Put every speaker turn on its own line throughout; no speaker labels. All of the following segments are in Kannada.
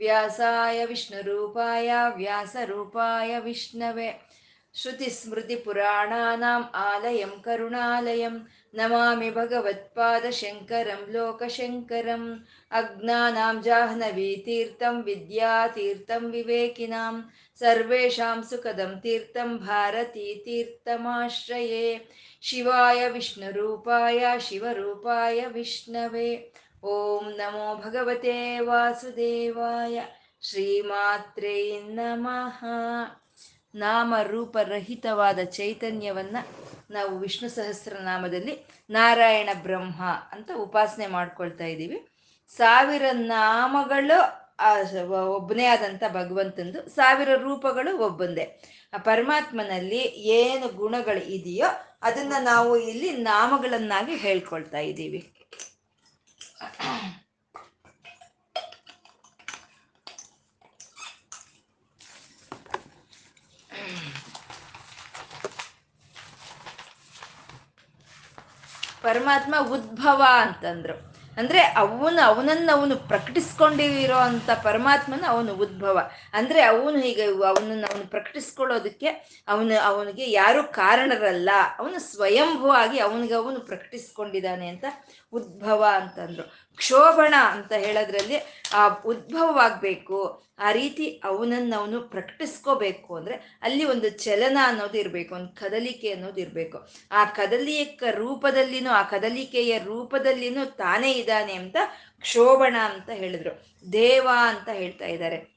ವ್ಯಾಸಾಯ ವಿಷ್ಣುರೂಪಾಯ ವ್ಯಾಸರೂಪಾಯ ವಿಷ್ಣವೆ श्रुतिस्मृतिपुराणानाम् आलयं करुणालयं नमामि भगवत्पादशङ्करं लोकशङ्करम् अज्ञानां जाह्नवीतीर्थं विद्यातीर्थं विवेकिनां सर्वेषां सुखदं तीर्थं भारतीतीर्थमाश्रये शिवाय विष्णुरूपाय शिवरूपाय विष्णवे ಓಂ ನಮೋ ಭಗವತೆ ವಾಸುದೇವಾಯ ಶ್ರೀಮಾತ್ರೇ ನಮಃ ನಾಮ ರೂಪರಹಿತವಾದ ಚೈತನ್ಯವನ್ನು ನಾವು ವಿಷ್ಣು ಸಹಸ್ರನಾಮದಲ್ಲಿ ನಾರಾಯಣ ಬ್ರಹ್ಮ ಅಂತ ಉಪಾಸನೆ ಮಾಡ್ಕೊಳ್ತಾ ಇದ್ದೀವಿ. ಸಾವಿರ ನಾಮಗಳು ಒಬ್ಬನೇ ಆದಂಥ ಭಗವಂತಂದು ಸಾವಿರ ರೂಪಗಳು ಒಬ್ಬಂದೇ. ಆ ಪರಮಾತ್ಮನಲ್ಲಿ ಏನು ಗುಣಗಳು ಇದೆಯೋ ಅದನ್ನು ನಾವು ಇಲ್ಲಿ ನಾಮಗಳನ್ನಾಗಿ ಹೇಳ್ಕೊಳ್ತಾ ಇದ್ದೀವಿ. ಪರಮಾತ್ಮ ಉದ್ಭವ ಅಂತಂದ್ರು. ಅಂದ್ರೆ ಅವನು ಅವನನ್ನು ಅವನು ಪ್ರಕಟಿಸ್ಕೊಂಡಿರೋ ಅಂತ ಪರಮಾತ್ಮನ ಅವನು ಉದ್ಭವ. ಅಂದ್ರೆ ಅವನು ಹೀಗೆ ಅವನನ್ನ ಅವನು ಪ್ರಕಟಿಸ್ಕೊಳ್ಳೋದಕ್ಕೆ ಅವನು ಅವನಿಗೆ ಯಾರು ಕಾರಣರಲ್ಲ. ಅವನು ಸ್ವಯಂಭೂ ಆಗಿ ಅವನಿಗೆ ಅವನು ಪ್ರಕಟಿಸ್ಕೊಂಡಿದ್ದಾನೆ ಅಂತ ಉದ್ಭವ ಅಂತಂದ್ರು. ಕ್ಷೋಭಣ ಅಂತ ಹೇಳೋದ್ರಲ್ಲಿ ಆ ಉದ್ಭವವಾಗಬೇಕು, ಆ ರೀತಿ ಅವನನ್ನು ಅವನು ಪ್ರಕಟಿಸ್ಕೋಬೇಕು ಅಂದರೆ ಅಲ್ಲಿ ಒಂದು ಚಲನ ಅನ್ನೋದು ಇರಬೇಕು, ಒಂದು ಕದಲಿಕೆ ಅನ್ನೋದು ಇರಬೇಕು. ಆ ಕದಲಿಕ ರೂಪದಲ್ಲಿನೂ, ಆ ಕದಲಿಕೆಯ ರೂಪದಲ್ಲಿನೂ ತಾನೇ ಇದ್ದಾನೆ ಅಂತ ಕ್ಷೋಭಣ ಅಂತ ಹೇಳಿದ್ರು. ದೇವ ಅಂತ ಹೇಳ್ತಾ ಇದ್ದಾರೆ.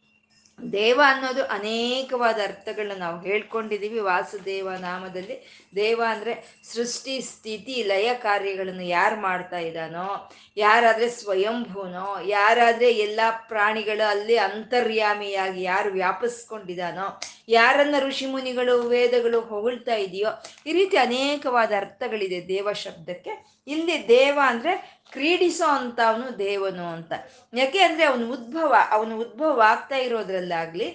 ದೇವ ಅನ್ನೋದು ಅನೇಕವಾದ ಅರ್ಥಗಳನ್ನ ನಾವು ಹೇಳ್ಕೊಂಡಿದ್ದೀವಿ. ವಾಸುದೇವ ನಾಮದಲ್ಲಿ ದೇವ ಅಂದರೆ ಸೃಷ್ಟಿ, ಸ್ಥಿತಿ, ಲಯ ಕಾರ್ಯಗಳನ್ನು ಯಾರು ಮಾಡ್ತಾ ಇದ್ದಾನೋ, ಯಾರಾದರೆ ಸ್ವಯಂಭೂನೋ, ಯಾರಾದರೆ ಎಲ್ಲ ಪ್ರಾಣಿಗಳು ಅಲ್ಲಿ ಅಂತರ್ಯಾಮಿಯಾಗಿ ಯಾರು ವ್ಯಾಪಿಸ್ಕೊಂಡಿದ್ದಾನೋ, ಯಾರನ್ನ ಋಷಿಮುನಿಗಳು ವೇದಗಳು ಹೊಗಳ್ತಾ ಇದೆಯೋ, ಈ ರೀತಿ ಅನೇಕವಾದ ಅರ್ಥಗಳಿದೆ ದೇವ ಶಬ್ದಕ್ಕೆ. ಇಲ್ಲಿ ದೇವ ಅಂದರೆ ಕ್ರೀಡಿಸೋ ಅಂತ ಅವನು ದೇವನು ಅಂತ. ಯಾಕೆ ಅಂದರೆ ಅವನು ಉದ್ಭವ ಅವನು ಉದ್ಭವ ಆಗ್ತಾ ಇರೋದ್ರಲ್ಲಾಗ್ಲಿ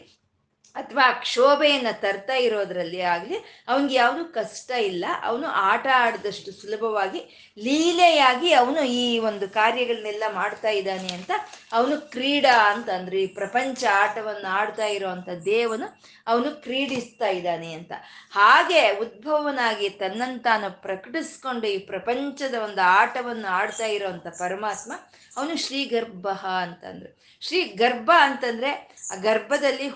ಅಥವಾ ಕ್ಷೋಭೆಯನ್ನು ತರ್ತಾ ಇರೋದ್ರಲ್ಲಿ ಆಗಲಿ, ಅವನಿಗೆ ಯಾವುದು ಕಷ್ಟ ಇಲ್ಲ. ಅವನು ಆಟ ಆಡಿದಷ್ಟು ಸುಲಭವಾಗಿ ಲೀಲೆಯಾಗಿ ಅವನು ಈ ಒಂದು ಕಾರ್ಯಗಳನ್ನೆಲ್ಲ ಮಾಡ್ತಾ ಇದ್ದಾನೆ ಅಂತ ಅವನು ಕ್ರೀಡಾ ಅಂತ ಅಂದ್ರೆ ಈ ಪ್ರಪಂಚ ಆಟವನ್ನು ಆಡ್ತಾ ಇರೋವಂಥ ದೇವನು ಅವನು ಕ್ರೀಡಿಸ್ತಾ ಇದ್ದಾನೆ ಅಂತ. ಹಾಗೆ ಉದ್ಭವನಾಗಿ ತನ್ನಂತಾನು ಪ್ರಕಟಿಸ್ಕೊಂಡು ಈ ಪ್ರಪಂಚದ ಒಂದು ಆಟವನ್ನು ಆಡ್ತಾ ಇರೋವಂಥ ಪರಮಾತ್ಮ ಅವನು ಶ್ರೀಗರ್ಭ ಅಂತಂದ್ರು ಶ್ರೀ ಗರ್ಭ ಅಂತಂದ್ರೆ ಆ ಗರ್ಭದಲ್ಲಿ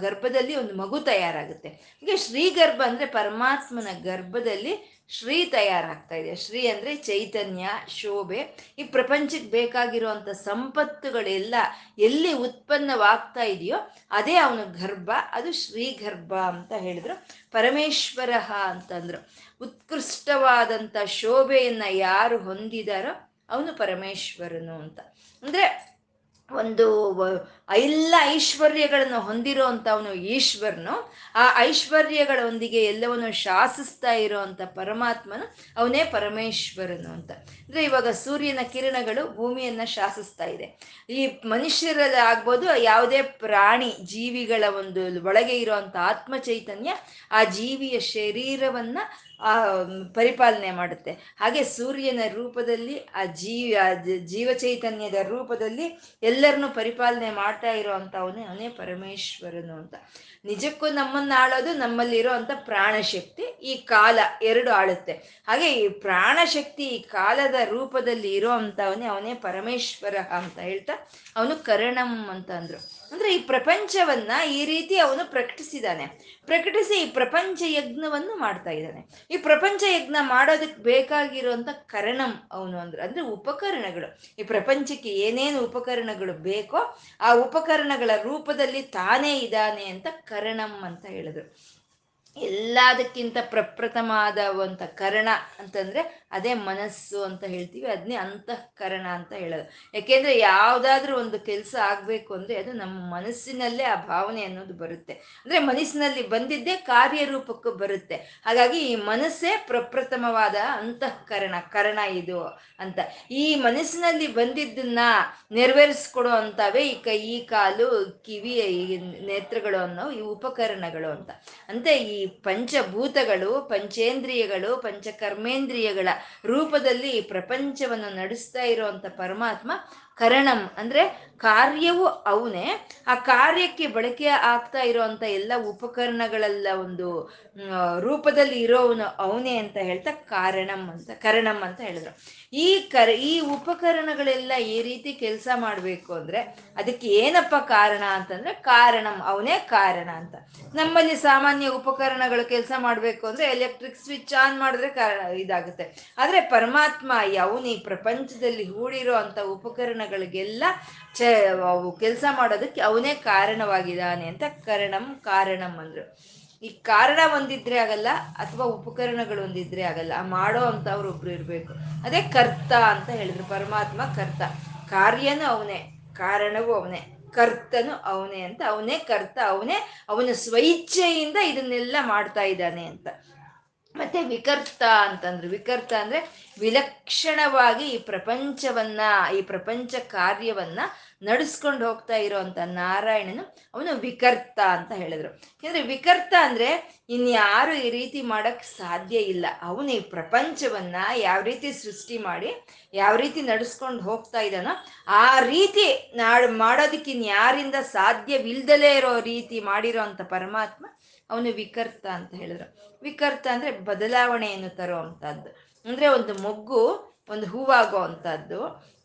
ಗರ್ಭದಲ್ಲಿ ಒಂದು ಮಗು ತಯಾರಾಗುತ್ತೆ. ಹೀಗೆ ಶ್ರೀಗರ್ಭ ಅಂದ್ರೆ ಪರಮಾತ್ಮನ ಗರ್ಭದಲ್ಲಿ ಶ್ರೀ ತಯಾರಾಗ್ತಾ ಇದೆ. ಶ್ರೀ ಅಂದ್ರೆ ಚೈತನ್ಯ, ಶೋಭೆ. ಈ ಪ್ರಪಂಚಕ್ಕೆ ಬೇಕಾಗಿರುವಂತ ಸಂಪತ್ತುಗಳೆಲ್ಲ ಎಲ್ಲಿ ಉತ್ಪನ್ನವಾಗ್ತಾ ಇದೆಯೋ ಅದೇ ಅವನ ಗರ್ಭ. ಅದು ಶ್ರೀ ಗರ್ಭ ಅಂತ ಹೇಳಿದ್ರು. ಪರಮೇಶ್ವರ ಅಂತಂದ್ರು ಉತ್ಕೃಷ್ಟವಾದಂಥ ಶೋಭೆಯನ್ನ ಯಾರು ಹೊಂದಿದಾರೋ ಅವನು ಪರಮೇಶ್ವರನು ಅಂತ. ಅಂದ್ರೆ ಒಂದು ಎಲ್ಲ ಐಶ್ವರ್ಯಗಳನ್ನು ಹೊಂದಿರೋ ಅವನು ಈಶ್ವರನು, ಆ ಐಶ್ವರ್ಯಗಳೊಂದಿಗೆ ಎಲ್ಲವನ್ನು ಶಾಸಿಸ್ತಾ ಇರೋವಂಥ ಪರಮಾತ್ಮನು ಅವನೇ ಪರಮೇಶ್ವರನು ಅಂತ. ಅಂದ್ರೆ ಇವಾಗ ಸೂರ್ಯನ ಕಿರಣಗಳು ಭೂಮಿಯನ್ನ ಶಾಸಿಸ್ತಾ ಇದೆ. ಈ ಮನುಷ್ಯರಲ್ಲಿ ಆಗ್ಬೋದು ಯಾವುದೇ ಪ್ರಾಣಿ, ಜೀವಿಗಳ ಒಂದು ಒಳಗೆ ಇರುವಂತ ಆತ್ಮ ಚೈತನ್ಯ ಆ ಜೀವಿಯ ಶರೀರವನ್ನ, ಆ ಪರಿಪಾಲನೆ ಮಾಡುತ್ತೆ. ಹಾಗೆ ಸೂರ್ಯನ ರೂಪದಲ್ಲಿ, ಆ ಜೀವ ಜೀವ ಚೈತನ್ಯದ ರೂಪದಲ್ಲಿ ಎಲ್ಲರನ್ನು ಪರಿಪಾಲನೆ ಮಾಡ್ತಾ ಇರೋವಂಥ ಅವನೇ ಪರಮೇಶ್ವರನು ಅಂತ. ನಿಜಕ್ಕೂ ನಮ್ಮನ್ನ ಆಳೋದು ನಮ್ಮಲ್ಲಿರೋ ಪ್ರಾಣಶಕ್ತಿ. ಈ ಕಾಲ ಎರಡು ಆಳುತ್ತೆ. ಹಾಗೆ ಈ ಪ್ರಾಣಶಕ್ತಿ ಈ ಕಾಲದ ರೂಪದಲ್ಲಿ ಇರೋ ಅಂತವನೇ ಅವನೇ ಪರಮೇಶ್ವರ ಅಂತ ಹೇಳ್ತಾ ಅವನು ಕರಣಂ ಅಂತ ಅಂದ್ರು. ಅಂದ್ರೆ ಈ ಪ್ರಪಂಚವನ್ನ ಈ ರೀತಿ ಅವನು ಪ್ರಕಟಿಸಿದಾನೆ. ಪ್ರಕಟಿಸಿ ಈ ಪ್ರಪಂಚ ಯಜ್ಞವನ್ನು ಮಾಡ್ತಾ ಇದ್ದಾನೆ. ಈ ಪ್ರಪಂಚ ಯಜ್ಞ ಮಾಡೋದಕ್ಕೆ ಬೇಕಾಗಿರುವಂತ ಕರಣಂ ಅವನು ಅಂದ್ರೆ ಅಂದ್ರೆ ಉಪಕರಣಗಳು. ಈ ಪ್ರಪಂಚಕ್ಕೆ ಏನೇನು ಉಪಕರಣಗಳು ಬೇಕೋ ಆ ಉಪಕರಣಗಳ ರೂಪದಲ್ಲಿ ತಾನೇ ಇದ್ದಾನೆ ಅಂತ ಕರಣಂ ಅಂತ ಹೇಳಿದ್ರು. ಎಲ್ಲದಕ್ಕಿಂತ ಪ್ರಪ್ರಥಮವಾದವಂತ ಕರ್ಣ ಅಂತಂದ್ರೆ ಅದೇ ಮನಸ್ಸು ಅಂತ ಹೇಳ್ತೀವಿ ಅದನ್ನೇ ಅಂತಃಕರಣ ಅಂತ ಹೇಳೋದು. ಯಾಕೆಂದ್ರೆ ಯಾವುದಾದ್ರೂ ಒಂದು ಕೆಲಸ ಆಗಬೇಕು ಅಂದ್ರೆ ಅದು ನಮ್ಮ ಮನಸ್ಸಿನಲ್ಲೇ ಆ ಭಾವನೆ ಅನ್ನೋದು ಬರುತ್ತೆ. ಅಂದ್ರೆ ಮನಸ್ಸಿನಲ್ಲಿ ಬಂದಿದ್ದೇ ಕಾರ್ಯರೂಪಕ್ಕೂ ಬರುತ್ತೆ. ಹಾಗಾಗಿ ಈ ಮನಸ್ಸೇ ಪ್ರಪ್ರಥಮವಾದ ಅಂತಃಕರಣ, ಕರಣ ಇದು ಅಂತ. ಈ ಮನಸ್ಸಿನಲ್ಲಿ ಬಂದಿದ್ದನ್ನ ನೆರವೇರಿಸ್ಕೊಡೋ ಅಂತವೇ ಈ ಕೈ ಕಾಲು, ಕಿವಿ ನೇತ್ರಗಳು ಅನ್ನೋ ಈ ಉಪಕರಣಗಳು ಅಂತ. ಅಂತೆ ಈ ಪಂಚಭೂತಗಳು, ಪಂಚೇಂದ್ರಿಯಗಳು, ಪಂಚಕರ್ಮೇಂದ್ರಿಯಗಳ ರೂಪದಲ್ಲಿ ಪ್ರಪಂಚವನ್ನು ನಡೆಸ್ತಾ ಇರುವಂತ ಪರಮಾತ್ಮ ಕರಣಂ ಅಂದ್ರೆ ಕಾರ್ಯವು ಅವನೇ. ಆ ಕಾರ್ಯಕ್ಕೆ ಬಳಕೆ ಆಗ್ತಾ ಇರೋವಂಥ ಎಲ್ಲ ಉಪಕರಣಗಳೆಲ್ಲ ಒಂದು ರೂಪದಲ್ಲಿ ಇರೋವನು ಅವನೇ ಅಂತ ಹೇಳ್ತಾ ಕಾರಣಂ ಅಂತ, ಕರಣಂ ಅಂತ ಹೇಳಿದ್ರು. ಈ ಕರ, ಈ ಉಪಕರಣಗಳೆಲ್ಲ ಈ ರೀತಿ ಕೆಲಸ ಮಾಡಬೇಕು ಅಂದ್ರೆ ಅದಕ್ಕೆ ಏನಪ್ಪ ಕಾರಣ ಅಂತಂದ್ರೆ ಕಾರಣಂ, ಅವನೇ ಕಾರಣ ಅಂತ. ನಮ್ಮಲ್ಲಿ ಸಾಮಾನ್ಯ ಉಪಕರಣಗಳು ಕೆಲಸ ಮಾಡಬೇಕು ಅಂದ್ರೆ ಎಲೆಕ್ಟ್ರಿಕ್ ಸ್ವಿಚ್ ಆನ್ ಮಾಡಿದ್ರೆ ಕಾರಣ, ಇದಾಗುತ್ತೆ. ಆದ್ರೆ ಪರಮಾತ್ಮ ಅವನು ಈ ಪ್ರಪಂಚದಲ್ಲಿ ಹೂಡಿರೋ ಅಂತ ಉಪಕರಣಗಳಿಗೆಲ್ಲ ಕೆಲಸ ಮಾಡೋದಕ್ಕೆ ಅವನೇ ಕಾರಣವಾಗಿದ್ದಾನೆ ಅಂತ ಕರಣಂ ಕಾರಣಂ ಅಂದರು. ಈ ಕಾರಣ ಒಂದಿದ್ರೆ ಆಗಲ್ಲ, ಅಥವಾ ಉಪಕರಣಗಳು ಒಂದಿದ್ರೆ ಆಗಲ್ಲ, ಆ ಮಾಡೋ ಅಂತವ್ರು ಒಬ್ರು ಇರಬೇಕು. ಅದೇ ಕರ್ತ ಅಂತ ಹೇಳಿದ್ರು, ಪರಮಾತ್ಮ ಕರ್ತ. ಕಾರ್ಯನೂ ಅವನೇ, ಕಾರಣವೂ ಅವನೇ, ಕರ್ತನು ಅವನೇ ಅಂತ ಅವನೇ ಕರ್ತ, ಅವನೇ ಅವನ ಸ್ವಇಚ್ಛೆಯಿಂದ ಇದನ್ನೆಲ್ಲ ಮಾಡ್ತಾ ಅಂತ. ಮತ್ತೆ ವಿಕರ್ತ ಅಂತಂದ್ರು. ವಿಕರ್ತ ಅಂದ್ರೆ ವಿಲಕ್ಷಣವಾಗಿ ಈ ಪ್ರಪಂಚವನ್ನ, ಈ ಪ್ರಪಂಚ ಕಾರ್ಯವನ್ನ ನಡೆಸ್ಕೊಂಡು ಹೋಗ್ತಾ ಇರೋವಂಥ ನಾರಾಯಣನು ಅವನು ವಿಕರ್ತ ಅಂತ ಹೇಳಿದ್ರು. ಯಾಕಂದ್ರೆ ವಿಕರ್ತ ಅಂದ್ರೆ ಇನ್ಯಾರು ಈ ರೀತಿ ಮಾಡಕ್ ಸಾಧ್ಯ ಇಲ್ಲ. ಅವನು ಈ ಪ್ರಪಂಚವನ್ನ ಯಾವ ರೀತಿ ಸೃಷ್ಟಿ ಮಾಡಿ, ಯಾವ ರೀತಿ ನಡೆಸ್ಕೊಂಡು ಹೋಗ್ತಾ ಇದ್ದಾನೋ ಆ ರೀತಿ ನಾಡ್ ಮಾಡೋದಕ್ಕೆ ಇನ್ಯಾರಿಂದ ಸಾಧ್ಯವಿಲ್ದಲೇ ಇರೋ ರೀತಿ ಮಾಡಿರೋ ಅಂತ ಪರಮಾತ್ಮ ಅವನು ವಿಕರ್ತ ಅಂತ ಹೇಳಿದ್ರು. ವಿಕರ್ತ ಅಂದ್ರೆ ಬದಲಾವಣೆಯನ್ನು ತರುವಂತಹದ್ದು. ಅಂದ್ರೆ ಒಂದು ಮೊಗ್ಗು, ಒಂದು ಹೂವಾಗೋ ಅಂಥದ್ದು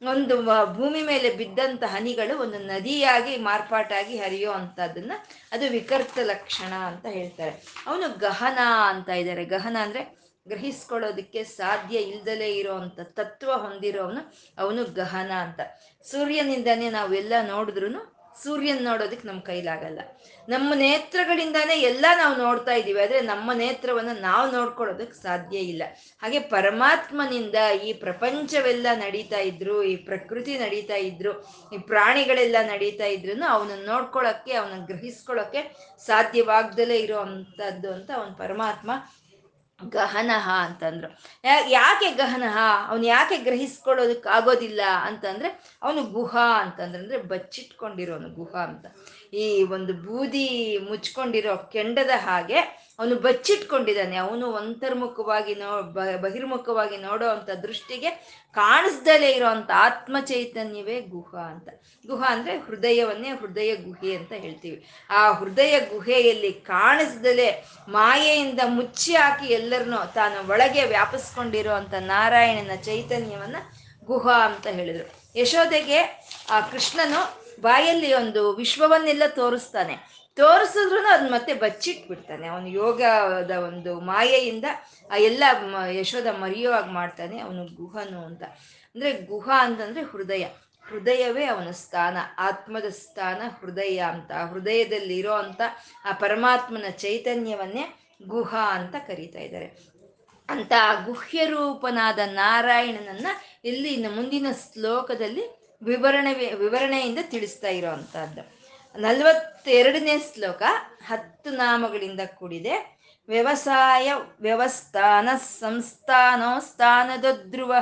ಒಂದು ಭೂಮಿ ಮೇಲೆ ಬಿದ್ದಂಥ ಹನಿಗಳು ಒಂದು ನದಿಯಾಗಿ ಮಾರ್ಪಾಟಾಗಿ ಹರಿಯೋ ಅಂಥದ್ದನ್ನು ಅದು ವಿಕರ್ತ ಲಕ್ಷಣ ಅಂತ ಹೇಳ್ತಾರೆ. ಅವನು ಗಹನ ಅಂತ ಇದ್ದಾರೆ. ಗಹನ ಅಂದ್ರೆ ಗ್ರಹಿಸ್ಕೊಳ್ಳೋದಕ್ಕೆ ಸಾಧ್ಯ ಇಲ್ದಲೇ ಇರೋವಂಥ ತತ್ವ ಹೊಂದಿರೋವನು ಅವನು ಗಹನ ಅಂತ. ಸೂರ್ಯನಿಂದಾನೇ ನಾವೆಲ್ಲ ನೋಡಿದ್ರು ಸೂರ್ಯನ್ ನೋಡೋದಕ್ಕೆ ನಮ್ಮ ಕೈಲಾಗಲ್ಲ. ನಮ್ಮ ನೇತ್ರಗಳಿಂದಾನೇ ಎಲ್ಲ ನಾವು ನೋಡ್ತಾ ಇದ್ದೀವಿ, ಆದರೆ ನಮ್ಮ ನೇತ್ರವನ್ನು ನಾವು ನೋಡ್ಕೊಳ್ಳೋದಕ್ಕೆ ಸಾಧ್ಯ ಇಲ್ಲ. ಹಾಗೆ ಪರಮಾತ್ಮನಿಂದ ಈ ಪ್ರಪಂಚವೆಲ್ಲ ನಡೀತಾ ಇದ್ರು, ಈ ಪ್ರಕೃತಿ ನಡೀತಾ ಇದ್ರು, ಈ ಪ್ರಾಣಿಗಳೆಲ್ಲ ನಡೀತಾ ಇದ್ರು ಅವನನ್ನ ನೋಡ್ಕೊಳ್ಳೋಕ್ಕೆ ಅವನನ್ನ ಗ್ರಹಿಸ್ಕೊಳ್ಳೋಕ್ಕೆ ಸಾಧ್ಯವಾಗ್ದಲೇ ಇರೋ ಅಂಥದ್ದು ಅಂತ ಅವನ ಪರಮಾತ್ಮ ಗಹನಹ ಅಂತಂದ್ರು. ಯಾಕೆ ಗಹನಹ? ಅವನು ಯಾಕೆ ಗ್ರಹಿಸ್ಕೊಳ್ಳೋದಕ್ಕೆ ಆಗೋದಿಲ್ಲ ಅಂತಂದ್ರೆ ಅವನು ಗುಹ ಅಂತಂದ್ರೆ. ಅಂದ್ರೆ ಬಚ್ಚಿಟ್ಕೊಂಡಿರೋನು ಗುಹ ಅಂತ. ಈ ಒಂದು ಬೂದಿ ಮುಚ್ಕೊಂಡಿರೋ ಕೆಂಡದ ಹಾಗೆ ಅವನು ಬಚ್ಚಿಟ್ಕೊಂಡಿದ್ದಾನೆ. ಅವನು ಅಂತರ್ಮುಖವಾಗಿ ನೋ ಬಹಿರ್ಮುಖವಾಗಿ ನೋಡೋ ಅಂತ ದೃಷ್ಟಿಗೆ ಕಾಣಿಸ್ದಲೇ ಇರೋವಂಥ ಆತ್ಮ ಚೈತನ್ಯವೇ ಗುಹ ಅಂತ. ಗುಹ ಅಂದ್ರೆ ಹೃದಯವನ್ನೇ ಹೃದಯ ಗುಹೆ ಅಂತ ಹೇಳ್ತೀವಿ. ಆ ಹೃದಯ ಗುಹೆಯಲ್ಲಿ ಕಾಣಿಸ್ದಲೇ ಮಾಯೆಯಿಂದ ಮುಚ್ಚಿ ಹಾಕಿ ಎಲ್ಲರನ್ನೂ ತಾನು ಒಳಗೆ ವ್ಯಾಪಿಸ್ಕೊಂಡಿರುವಂಥ ನಾರಾಯಣನ ಚೈತನ್ಯವನ್ನ ಗುಹ ಅಂತ ಹೇಳಿದ್ರು. ಯಶೋದೆಗೆ ಆ ಕೃಷ್ಣನು ಬಾಯಲ್ಲಿ ಒಂದು ವಿಶ್ವವನ್ನೆಲ್ಲ ತೋರಿಸ್ತಾನೆ. ತೋರಿಸಿದ್ರು ಅದನ್ನ ಮತ್ತೆ ಬಚ್ಚಿಟ್ಬಿಡ್ತಾನೆ. ಅವನು ಯೋಗದ ಒಂದು ಮಾಯೆಯಿಂದ ಆ ಎಲ್ಲ ಯಶೋದ ಮರೆಯುವಾಗ ಮಾಡ್ತಾನೆ ಅವನು ಗುಹನು ಅಂತ. ಅಂದ್ರೆ ಗುಹ ಅಂತಂದ್ರೆ ಹೃದಯ. ಹೃದಯವೇ ಅವನ ಸ್ಥಾನ. ಆತ್ಮದ ಸ್ಥಾನ ಹೃದಯ ಅಂತ. ಹೃದಯದಲ್ಲಿ ಇರೋ ಅಂತ ಆ ಪರಮಾತ್ಮನ ಚೈತನ್ಯವನ್ನೇ ಗುಹ ಅಂತ ಕರೀತಾ ಇದ್ದಾರೆ. ಅಂತ ಗುಹ್ಯ ರೂಪನಾದ ನಾರಾಯಣನನ್ನ ಇಲ್ಲಿ ಮುಂದಿನ ಶ್ಲೋಕದಲ್ಲಿ ವಿವರಣೆ, ವಿವರಣೆಯಿಂದ ತಿಳಿಸ್ತಾ ಇರೋ ನಲವತ್ತೆರಡನೇ ಶ್ಲೋಕ ಹತ್ತು ನಾಮಗಳಿಂದ ಕೂಡಿದೆ. ವ್ಯವಸಾಯ ವ್ಯವಸ್ಥಾನ ಸಂಸ್ಥಾನೋ ಸ್ಥಾನದ ಧ್ರುವ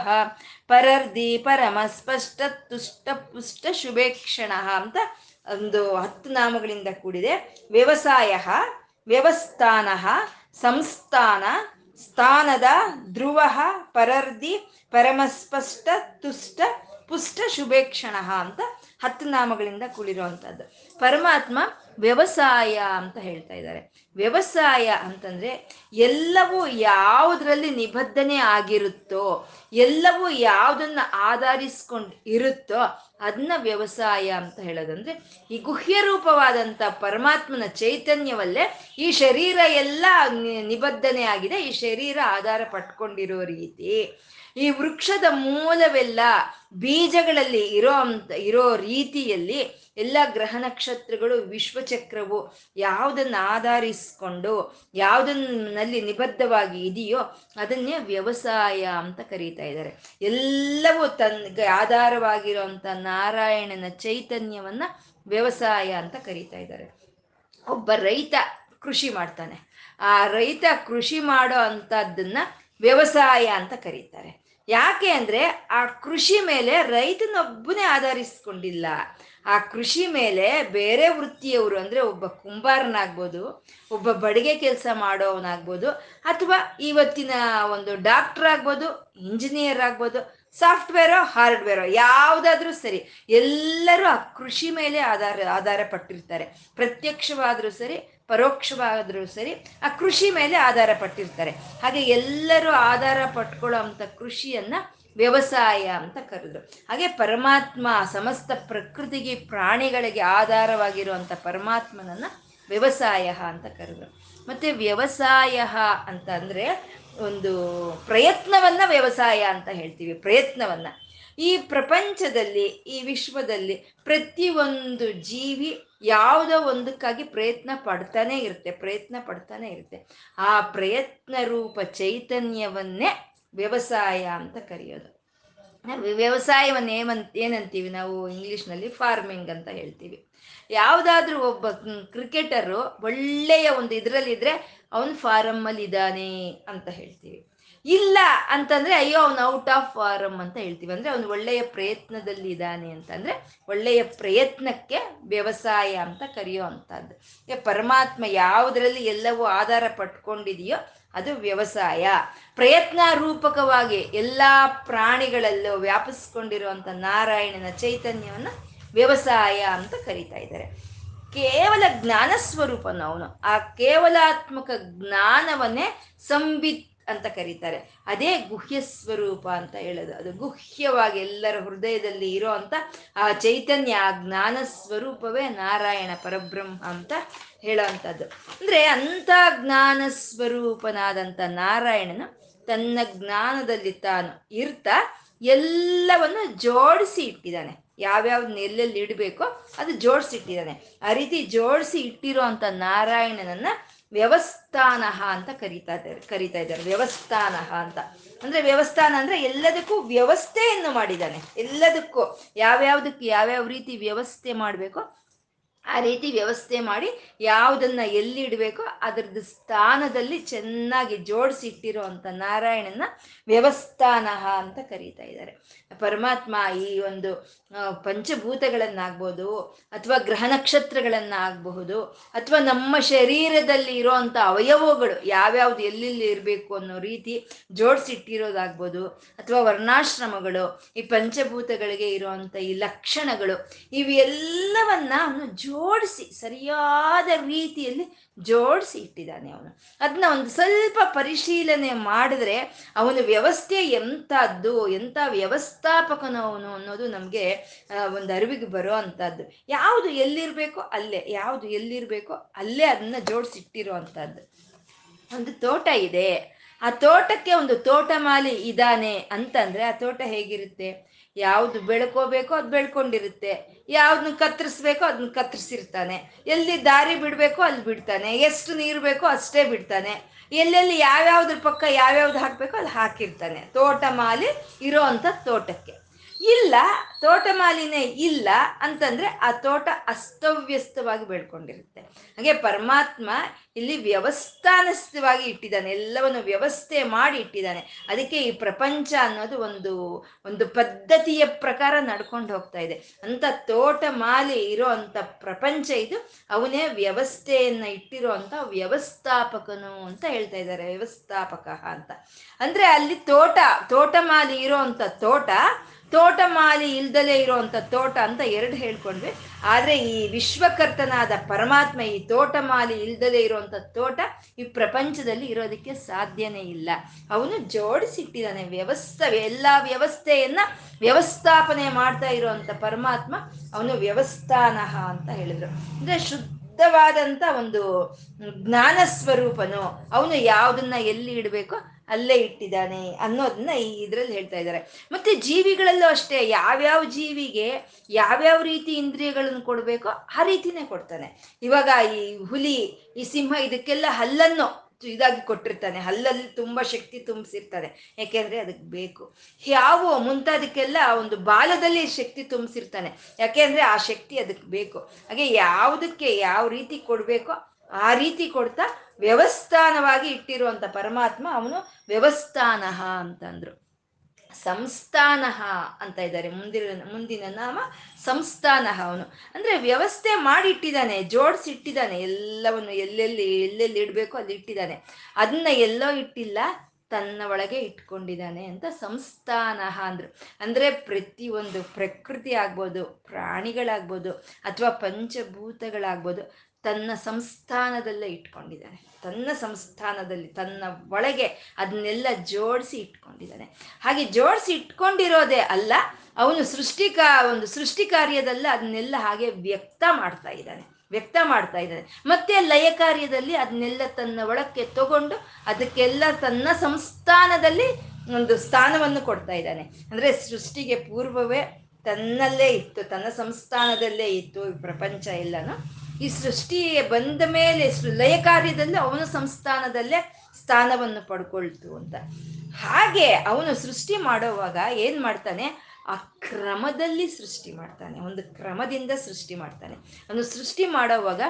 ಪರರ್ದಿ ಪರಮ ಸ್ಪಷ್ಟ ತುಷ್ಟ ಪುಷ್ಟ ಶುಭೇಕ್ಷಣ ಅಂತ ಒಂದು ಹತ್ತು ನಾಮಗಳಿಂದ ಕೂಡಿದೆ. ವ್ಯವಸಾಯ ವ್ಯವಸ್ಥಾನ ಸಂಸ್ಥಾನ ಸ್ಥಾನದ ಧ್ರುವ ಪರರ್ದಿ ಪರಮಸ್ಪಷ್ಟ ತುಷ್ಟ ಪುಷ್ಟ ಶುಭೇಕ್ಷಣ ಅಂತ ಹತ್ತು ನಾಮಗಳಿಂದ ಕೂಡಿರುವಂಥದ್ದು ಪರಮಾತ್ಮ ವ್ಯವಸಾಯ ಅಂತ ಹೇಳ್ತಾ ಇದ್ದಾರೆ. ವ್ಯವಸಾಯ ಅಂತಂದ್ರೆ ಎಲ್ಲವೂ ಯಾವುದರಲ್ಲಿ ನಿಬದ್ಧನೆ ಆಗಿರುತ್ತೋ, ಎಲ್ಲವೂ ಯಾವುದನ್ನ ಆಧರಿಸ್ಕೊಂಡು ಇರುತ್ತೋ ಅದನ್ನ ವ್ಯವಸಾಯ ಅಂತ ಹೇಳೋದಂದ್ರೆ ಈ ಗುಹ್ಯ ರೂಪವಾದಂಥ ಪರಮಾತ್ಮನ ಚೈತನ್ಯವಲ್ಲೇ ಈ ಶರೀರ ಎಲ್ಲ ನಿಬದ್ಧನೆ ಆಗಿದೆ. ಈ ಶರೀರ ಆಧಾರ ಪಟ್ಕೊಂಡಿರೋ ರೀತಿ ಈ ವೃಕ್ಷದ ಮೂಲವೆಲ್ಲ ಬೀಜಗಳಲ್ಲಿ ಇರೋ ಅಂತ, ಇರೋ ರೀತಿಯಲ್ಲಿ ಎಲ್ಲ ಗ್ರಹ ನಕ್ಷತ್ರಗಳು ವಿಶ್ವಚಕ್ರವು ಯಾವುದನ್ನ ಆಧರಿಸ್ಕೊಂಡು ಯಾವುದನ್ನಲ್ಲಿ ನಿಬದ್ಧವಾಗಿ ಇದೆಯೋ ಅದನ್ನೇ ವ್ಯವಸಾಯ ಅಂತ ಕರೀತಾ ಇದ್ದಾರೆ. ಎಲ್ಲವೂ ತನ್ಗೆ ಆಧಾರವಾಗಿರುವಂಥ ನಾರಾಯಣನ ಚೈತನ್ಯವನ್ನ ವ್ಯವಸಾಯ ಅಂತ ಕರೀತಾ ಇದ್ದಾರೆ. ಒಬ್ಬ ರೈತ ಕೃಷಿ ಮಾಡ್ತಾನೆ. ಆ ರೈತ ಕೃಷಿ ಮಾಡೋ ಅಂಥದ್ದನ್ನ ವ್ಯವಸಾಯ ಅಂತ ಕರೀತಾರೆ. ಯಾಕೆ ಅಂದರೆ ಆ ಕೃಷಿ ಮೇಲೆ ರೈತನೊಬ್ಬನೇ ಆಧರಿಸ್ಕೊಂಡಿಲ್ಲ. ಆ ಕೃಷಿ ಮೇಲೆ ಬೇರೆ ವೃತ್ತಿಯವರು ಅಂದರೆ ಒಬ್ಬ ಕುಂಬಾರನಾಗ್ಬೋದು, ಒಬ್ಬ ಬಡಿಗೆ ಕೆಲಸ ಮಾಡೋವನಾಗ್ಬೋದು, ಅಥವಾ ಇವತ್ತಿನ ಒಂದು ಡಾಕ್ಟರ್ ಆಗ್ಬೋದು ಇಂಜಿನಿಯರ್ ಆಗ್ಬೋದು ಸಾಫ್ಟ್ವೇರೋ ಹಾರ್ಡ್ವೇರೋ ಯಾವುದಾದ್ರೂ ಸರಿ ಎಲ್ಲರೂ ಆ ಕೃಷಿ ಮೇಲೆ ಆಧಾರ ಆಧಾರ ಪಟ್ಟಿರ್ತಾರೆ ಪ್ರತ್ಯಕ್ಷವಾದರೂ ಸರಿ, ಪರೋಕ್ಷವಾದರೂ ಸರಿ ಆ ಕೃಷಿ ಮೇಲೆ ಆಧಾರ ಪಟ್ಟಿರ್ತಾರೆ ಹಾಗೆ ಎಲ್ಲರೂ ಆಧಾರ ಪಟ್ಕೊಳ್ಳೋ ಅಂಥ ಕೃಷಿಯನ್ನ ವ್ಯವಸಾಯ ಅಂತ ಕರೆದ್ರು. ಹಾಗೆ ಪರಮಾತ್ಮ ಸಮಸ್ತ ಪ್ರಕೃತಿಗೆ ಪ್ರಾಣಿಗಳಿಗೆ ಆಧಾರವಾಗಿರುವಂಥ ಪರಮಾತ್ಮನನ್ನ ವ್ಯವಸಾಯ ಅಂತ ಕರೆದ್ರು. ಮತ್ತೆ ವ್ಯವಸಾಯ ಅಂತ ಅಂದ್ರೆ ಒಂದು ಪ್ರಯತ್ನವನ್ನ ವ್ಯವಸಾಯ ಅಂತ ಹೇಳ್ತೀವಿ, ಪ್ರಯತ್ನವನ್ನ. ಈ ಪ್ರಪಂಚದಲ್ಲಿ, ಈ ವಿಶ್ವದಲ್ಲಿ ಪ್ರತಿಯೊಂದು ಜೀವಿ ಯಾವುದೋ ಒಂದಕ್ಕಾಗಿ ಪ್ರಯತ್ನ ಪಡ್ತಾನೆ ಇರುತ್ತೆ, ಪ್ರಯತ್ನ ಪಡ್ತಾನೆ ಇರುತ್ತೆ. ಆ ಪ್ರಯತ್ನ ರೂಪ ಚೈತನ್ಯವನ್ನೇ ವ್ಯವಸಾಯ ಅಂತ ಕರೆಯೋದು. ವ್ಯವಸಾಯವನ್ನು ಏಮಂತ ಏನಂತೀವಿ ನಾವು ಇಂಗ್ಲೀಷ್ನಲ್ಲಿ ಫಾರ್ಮಿಂಗ್ ಅಂತ ಹೇಳ್ತೀವಿ. ಯಾವುದಾದ್ರೂ ಒಬ್ಬ ಕ್ರಿಕೆಟರು ಒಳ್ಳೆಯ ಒಂದು ಇದರಲ್ಲಿದ್ದರೆ ಅವನು ಫಾರಮ್ಮಲ್ಲಿ ಇದ್ದಾನೆ ಅಂತ ಹೇಳ್ತೀವಿ. ಇಲ್ಲ ಅಂತಂದ್ರೆ ಅಯ್ಯೋ ಅವನು ಔಟ್ ಆಫ್ ಫಾರಮ್ ಅಂತ ಹೇಳ್ತೀವಿ. ಅಂದ್ರೆ ಅವನು ಒಳ್ಳೆಯ ಪ್ರಯತ್ನದಲ್ಲಿ ಇದ್ದಾನೆ ಅಂತಂದರೆ ಒಳ್ಳೆಯ ಪ್ರಯತ್ನಕ್ಕೆ ವ್ಯವಸಾಯ ಅಂತ ಕರೆಯೋ ಅಂತದ್ದು ಪರಮಾತ್ಮ ಯಾವುದರಲ್ಲಿ ಎಲ್ಲವೂ ಆಧಾರ ಪಟ್ಕೊಂಡಿದೆಯೋ ಅದು ವ್ಯವಸಾಯ. ಪ್ರಯತ್ನ ರೂಪಕವಾಗಿ ಎಲ್ಲ ಪ್ರಾಣಿಗಳಲ್ಲೂ ವ್ಯಾಪಿಸ್ಕೊಂಡಿರುವಂಥ ನಾರಾಯಣನ ಚೈತನ್ಯವನ್ನು ವ್ಯವಸಾಯ ಅಂತ ಕರೀತಾ ಇದ್ದಾರೆ. ಕೇವಲ ಜ್ಞಾನ ಸ್ವರೂಪನು ಅವನು ಆ ಕೇವಲಾತ್ಮಕ ಜ್ಞಾನವನ್ನೇ ಸಂಬಿತ್ ಅಂತ ಕರೀತಾರೆ. ಅದೇ ಗುಹ್ಯ ಸ್ವರೂಪ ಅಂತ ಹೇಳೋದು. ಅದು ಗುಹ್ಯವಾಗಿ ಎಲ್ಲರ ಹೃದಯದಲ್ಲಿ ಇರೋ ಅಂತ ಆ ಚೈತನ್ಯ, ಆ ಜ್ಞಾನ ಸ್ವರೂಪವೇ ನಾರಾಯಣ ಪರಬ್ರಹ್ಮ ಅಂತ ಹೇಳೋವಂಥದ್ದು ಅಂದರೆ ಅಂಥ ಜ್ಞಾನ ಸ್ವರೂಪನಾದಂಥ ನಾರಾಯಣನು ತನ್ನ ಜ್ಞಾನದಲ್ಲಿ ತಾನು ಇರ್ತಾ ಎಲ್ಲವನ್ನು ಜೋಡಿಸಿ ಇಟ್ಟಿದ್ದಾನೆ. ಯಾವ್ಯಾವ್ದನ್ನ ಎಲ್ಲೆಲ್ಲಿ ಇಡಬೇಕೋ ಅದು ಜೋಡಿಸಿ ಇಟ್ಟಿದ್ದಾನೆ. ಆ ರೀತಿ ಜೋಡಿಸಿ ಇಟ್ಟಿರೋ ಅಂಥ ನಾರಾಯಣನನ್ನ ವ್ಯವಸ್ಥಾನ ಅಂತ ಕರೀತಾ ಇದ್ದಾರೆ, ಕರಿತಾ ಇದ್ದಾರೆ. ವ್ಯವಸ್ಥಾನ ಅಂತ. ಅಂದ್ರೆ ವ್ಯವಸ್ಥಾನ ಅಂದ್ರೆ ಎಲ್ಲದಕ್ಕೂ ವ್ಯವಸ್ಥೆಯನ್ನು ಮಾಡಿದ್ದಾನೆ. ಎಲ್ಲದಕ್ಕೂ ಯಾವ್ಯಾವ್ದಕ್ಕೆ ಯಾವ್ಯಾವ ರೀತಿ ವ್ಯವಸ್ಥೆ ಮಾಡಬೇಕೋ ಆ ರೀತಿ ವ್ಯವಸ್ಥೆ ಮಾಡಿ ಯಾವುದನ್ನ ಎಲ್ಲಿ ಇಡಬೇಕೋ ಅದರದ್ದು ಸ್ಥಾನದಲ್ಲಿ ಚೆನ್ನಾಗಿ ಜೋಡಿಸಿ ಇಟ್ಟಿರುವಂತ ನಾರಾಯಣನ ವ್ಯವಸ್ಥಾನ ಅಂತ ಕರೀತಾ ಇದ್ದಾರೆ. ಪರಮಾತ್ಮ ಈ ಒಂದು ಪಂಚಭೂತಗಳನ್ನಾಗ್ಬೋದು ಅಥವಾ ಗ್ರಹ ನಕ್ಷತ್ರಗಳನ್ನಾಗಬಹುದು ಅಥವಾ ನಮ್ಮ ಶರೀರದಲ್ಲಿ ಇರೋವಂಥ ಅವಯವಗಳು ಯಾವ್ಯಾವ್ದು ಎಲ್ಲೆಲ್ಲಿ ಇರಬೇಕು ಅನ್ನೋ ರೀತಿ ಜೋಡಿಸಿಟ್ಟಿರೋದಾಗ್ಬೋದು ಅಥವಾ ವರ್ಣಾಶ್ರಮಗಳು, ಈ ಪಂಚಭೂತಗಳಿಗೆ ಇರುವಂಥ ಈ ಲಕ್ಷಣಗಳು ಇವೆಲ್ಲವನ್ನ ಅವನು ಜೋಡಿಸಿ ಸರಿಯಾದ ರೀತಿಯಲ್ಲಿ ಜೋಡಿಸಿ ಇಟ್ಟಿದ್ದಾನೆ ಅವನು. ಅದನ್ನ ಒಂದು ಸ್ವಲ್ಪ ಪರಿಶೀಲನೆ ಮಾಡಿದ್ರೆ ಅವನ ವ್ಯವಸ್ಥೆ ಎಂಥದ್ದು, ಎಂಥ ವ್ಯವಸ್ಥಾಪಕನು ಅವನು ಅನ್ನೋದು ನಮಗೆ ಒಂದು ಅರಿವಿಗೆ ಬರೋ ಅಂಥದ್ದು ಯಾವುದು ಎಲ್ಲಿರಬೇಕೋ ಅಲ್ಲೇ, ಯಾವುದು ಎಲ್ಲಿರಬೇಕೋ ಅಲ್ಲೇ ಅದನ್ನ ಜೋಡಿಸಿಟ್ಟಿರೋ ಅಂಥದ್ದು ಒಂದು ತೋಟ ಇದೆ. ಆ ತೋಟಕ್ಕೆ ಒಂದು ತೋಟಮಾಲಿ ಇದ್ದಾನೆ ಅಂತಂದ್ರೆ ಆ ತೋಟ ಹೇಗಿರುತ್ತೆ? ಯಾವ್ದು ಬೆಳ್ಕೋಬೇಕೋ ಅದು ಬೆಳ್ಕೊಂಡಿರುತ್ತೆ. ಯಾವ್ದನ್ನ ಕತ್ತರಿಸ್ಬೇಕೋ ಅದನ್ನ ಕತ್ತರಿಸಿರ್ತಾನೆ. ಎಲ್ಲಿ ದಾರಿ ಬಿಡಬೇಕೋ ಅಲ್ಲಿ ಬಿಡ್ತಾನೆ. ಎಷ್ಟು ನೀರು ಬೇಕೋ ಅಷ್ಟೇ ಬಿಡ್ತಾನೆ. ಎಲ್ಲೆಲ್ಲಿ ಯಾವ್ಯಾವ್ದ್ರ ಪಕ್ಕ ಯಾವ್ಯಾವ್ದು ಹಾಕಬೇಕೋ ಅಲ್ಲಿ ಹಾಕಿರ್ತಾನೆ. ತೋಟ ಮಾಲಿ ಇರೋ ಅಂಥ ತೋಟಕ್ಕೆ. ಇಲ್ಲ, ತೋಟ ತೋಟಮಾಲಿನೇ ಇಲ್ಲ ಅಂತಂದ್ರೆ ಆ ತೋಟ ಅಸ್ತವ್ಯಸ್ತವಾಗಿ ಬೆಳ್ಕೊಂಡಿರುತ್ತೆ ಹಾಗೆ ಪರಮಾತ್ಮ ಇಲ್ಲಿ ವ್ಯವಸ್ಥಾನಸ್ಥವಾಗಿ ಇಟ್ಟಿದ್ದಾನೆ, ಎಲ್ಲವನ್ನು ವ್ಯವಸ್ಥೆ ಮಾಡಿ ಇಟ್ಟಿದ್ದಾನೆ. ಅದಕ್ಕೆ ಈ ಪ್ರಪಂಚ ಅನ್ನೋದು ಒಂದು ಒಂದು ಪದ್ಧತಿಯ ಪ್ರಕಾರ ನಡ್ಕೊಂಡು ಹೋಗ್ತಾ ಇದೆ. ಅಂತ ತೋಟ ಮಾಲಿ ಇರೋ ಅಂತ ಪ್ರಪಂಚ ಇದು, ಅವನೇ ವ್ಯವಸ್ಥೆಯನ್ನ ಇಟ್ಟಿರೋ ಅಂತ ವ್ಯವಸ್ಥಾಪಕನು ಅಂತ ಹೇಳ್ತಾ ಇದ್ದಾರೆ, ವ್ಯವಸ್ಥಾಪಕ ಅಂತ. ಅಂದ್ರೆ ಅಲ್ಲಿ ತೋಟ ತೋಟಮಾಲಿ ಇರೋ ಅಂತ ತೋಟ ತೋಟಮಾಲಿ ಇಲ್ದಲೇ ಇರುವಂತ ತೋಟ ಅಂತ ಎರಡು ಹೇಳ್ಕೊಂಡ್ವಿ. ಆದ್ರೆ ಈ ವಿಶ್ವಕರ್ತನಾದ ಪರಮಾತ್ಮ ಈ ತೋಟಮಾಲಿ ಇಲ್ದಲೇ ಇರುವಂತ ತೋಟ ಈ ಪ್ರಪಂಚದಲ್ಲಿ ಇರೋದಕ್ಕೆ ಸಾಧ್ಯನೇ ಇಲ್ಲ. ಅವನು ಜೋಡಿಸಿಟ್ಟಿದ್ದಾನೆ ವ್ಯವಸ್ಥೆ, ಎಲ್ಲ ವ್ಯವಸ್ಥೆಯನ್ನ ವ್ಯವಸ್ಥಾಪನೆ ಮಾಡ್ತಾ ಇರುವಂತ ಪರಮಾತ್ಮ ಅವನು ವ್ಯವಸ್ಥಾನಹ ಅಂತ ಹೇಳಿದ್ರು. ಅಂದ್ರೆ ಶುದ್ಧವಾದಂತ ಒಂದು ಜ್ಞಾನ ಸ್ವರೂಪನು ಅವನು ಯಾವುದನ್ನ ಎಲ್ಲಿ ಇಡಬೇಕೋ ಅಲ್ಲೇ ಇಟ್ಟಿದ್ದಾನೆ ಅನ್ನೋದನ್ನ ಈ ಇದ್ರಲ್ಲಿ ಹೇಳ್ತಾ ಇದ್ದಾರೆ. ಮತ್ತೆ ಜೀವಿಗಳಲ್ಲೂ ಅಷ್ಟೇ, ಯಾವ್ಯಾವ ಜೀವಿಗೆ ಯಾವ್ಯಾವ ರೀತಿ ಇಂದ್ರಿಯಗಳನ್ನು ಕೊಡಬೇಕೋ ಆ ರೀತಿನೇ ಕೊಡ್ತಾನೆ. ಇವಾಗ ಈ ಹುಲಿ, ಈ ಸಿಂಹ ಇದಕ್ಕೆಲ್ಲ ಹಲ್ಲನ್ನು ಇದಾಗಿ ಕೊಟ್ಟಿರ್ತಾನೆ. ಹಲ್ಲಲ್ಲಿ ತುಂಬಾ ಶಕ್ತಿ ತುಂಬಿಸಿರ್ತಾನೆ. ಯಾಕೆಂದ್ರೆ ಅದಕ್ಕೆ ಬೇಕು. ಯಾವ ಮುಂತಾದಕ್ಕೆಲ್ಲ ಒಂದು ಬಾಲದಲ್ಲಿ ಶಕ್ತಿ ತುಂಬಿಸಿರ್ತಾನೆ. ಯಾಕೆಂದ್ರೆ ಆ ಶಕ್ತಿ ಅದಕ್ಕೆ ಬೇಕು. ಹಾಗೆ ಯಾವುದಕ್ಕೆ ಯಾವ ರೀತಿ ಕೊಡ್ಬೇಕೋ ಆ ರೀತಿ ಕೊಡ್ತಾ ವ್ಯವಸ್ಥಾನವಾಗಿ ಇಟ್ಟಿರುವಂತ ಪರಮಾತ್ಮ ಅವನು ವ್ಯವಸ್ಥಾನಃ ಅಂತಂದ್ರು. ಸಂಸ್ಥಾನಃ ಅಂತ ಇದ್ದಾರೆ. ಮುಂದಿನ ಮುಂದಿನ ನಾಮ ಸಂಸ್ಥಾನ ಅವನು. ಅಂದ್ರೆ ವ್ಯವಸ್ಥೆ ಮಾಡಿ ಇಟ್ಟಿದ್ದಾನೆ ಜೋಡಿಸಿ ಇಟ್ಟಿದ್ದಾನೆ ಎಲ್ಲವನ್ನು ಎಲ್ಲೆಲ್ಲಿ ಎಲ್ಲೆಲ್ಲಿ ಇಡಬೇಕು ಅಲ್ಲಿ ಇಟ್ಟಿದ್ದಾನೆ. ಅದನ್ನ ಎಲ್ಲೋ ಇಟ್ಟಿಲ್ಲ, ತನ್ನ ಒಳಗೆ ಇಟ್ಕೊಂಡಿದ್ದಾನೆ ಅಂತ ಸಂಸ್ಥಾನ ಅಂದ್ರು. ಅಂದ್ರೆ ಪ್ರತಿಯೊಂದು ಪ್ರಕೃತಿ ಆಗ್ಬೋದು, ಪ್ರಾಣಿಗಳಾಗ್ಬೋದು, ಅಥವಾ ಪಂಚಭೂತಗಳಾಗ್ಬೋದು ತನ್ನ ಸಂಸ್ಥಾನದಲ್ಲೇ ಇಟ್ಕೊಂಡಿದ್ದಾನೆ. ತನ್ನ ಸಂಸ್ಥಾನದಲ್ಲಿ, ತನ್ನ ಒಳಗೆ ಅದನ್ನೆಲ್ಲ ಜೋಡಿಸಿ ಇಟ್ಕೊಂಡಿದ್ದಾನೆ. ಹಾಗೆ ಜೋಡಿಸಿ ಇಟ್ಕೊಂಡಿರೋದೇ ಅಲ್ಲ, ಅವನು ಸೃಷ್ಟಿಕ, ಒಂದು ಸೃಷ್ಟಿ ಕಾರ್ಯದಲ್ಲ, ಅದನ್ನೆಲ್ಲ ಹಾಗೆ ವ್ಯಕ್ತ ಮಾಡ್ತಾ ಇದ್ದಾನೆ. ವ್ಯಕ್ತ ಮಾಡ್ತಾ ಇದ್ದಾನೆ. ಮತ್ತೆ ಲಯ ಕಾರ್ಯದಲ್ಲಿ ಅದನ್ನೆಲ್ಲ ತನ್ನ ಒಳಕ್ಕೆ ತಗೊಂಡು ಅದಕ್ಕೆಲ್ಲ ತನ್ನ ಸಂಸ್ಥಾನದಲ್ಲಿ ಒಂದು ಸ್ಥಾನವನ್ನು ಕೊಡ್ತಾ ಇದ್ದಾನೆ. ಅಂದ್ರೆ ಸೃಷ್ಟಿಗೆ ಪೂರ್ವವೇ ತನ್ನಲ್ಲೇ ಇತ್ತು, ತನ್ನ ಸಂಸ್ಥಾನದಲ್ಲೇ ಇತ್ತು ಪ್ರಪಂಚ ಎಲ್ಲಾನು. ಈ ಸೃಷ್ಟಿ ಬಂದ ಮೇಲೆ ಲಯ ಕಾರ್ಯದಲ್ಲಿ ಅವನ ಸಂಸ್ಥಾನದಲ್ಲೇ ಸ್ಥಾನವನ್ನು ಪಡ್ಕೊಳ್ತು ಅಂತ. ಹಾಗೆ ಅವನು ಸೃಷ್ಟಿ ಮಾಡೋವಾಗ ಏನ್ ಮಾಡ್ತಾನೆ? ಆ ಕ್ರಮದಲ್ಲಿ ಸೃಷ್ಟಿ ಮಾಡ್ತಾನೆ. ಒಂದು ಕ್ರಮದಿಂದ ಸೃಷ್ಟಿ ಮಾಡ್ತಾನೆ. ಅವನು ಸೃಷ್ಟಿ ಮಾಡೋವಾಗ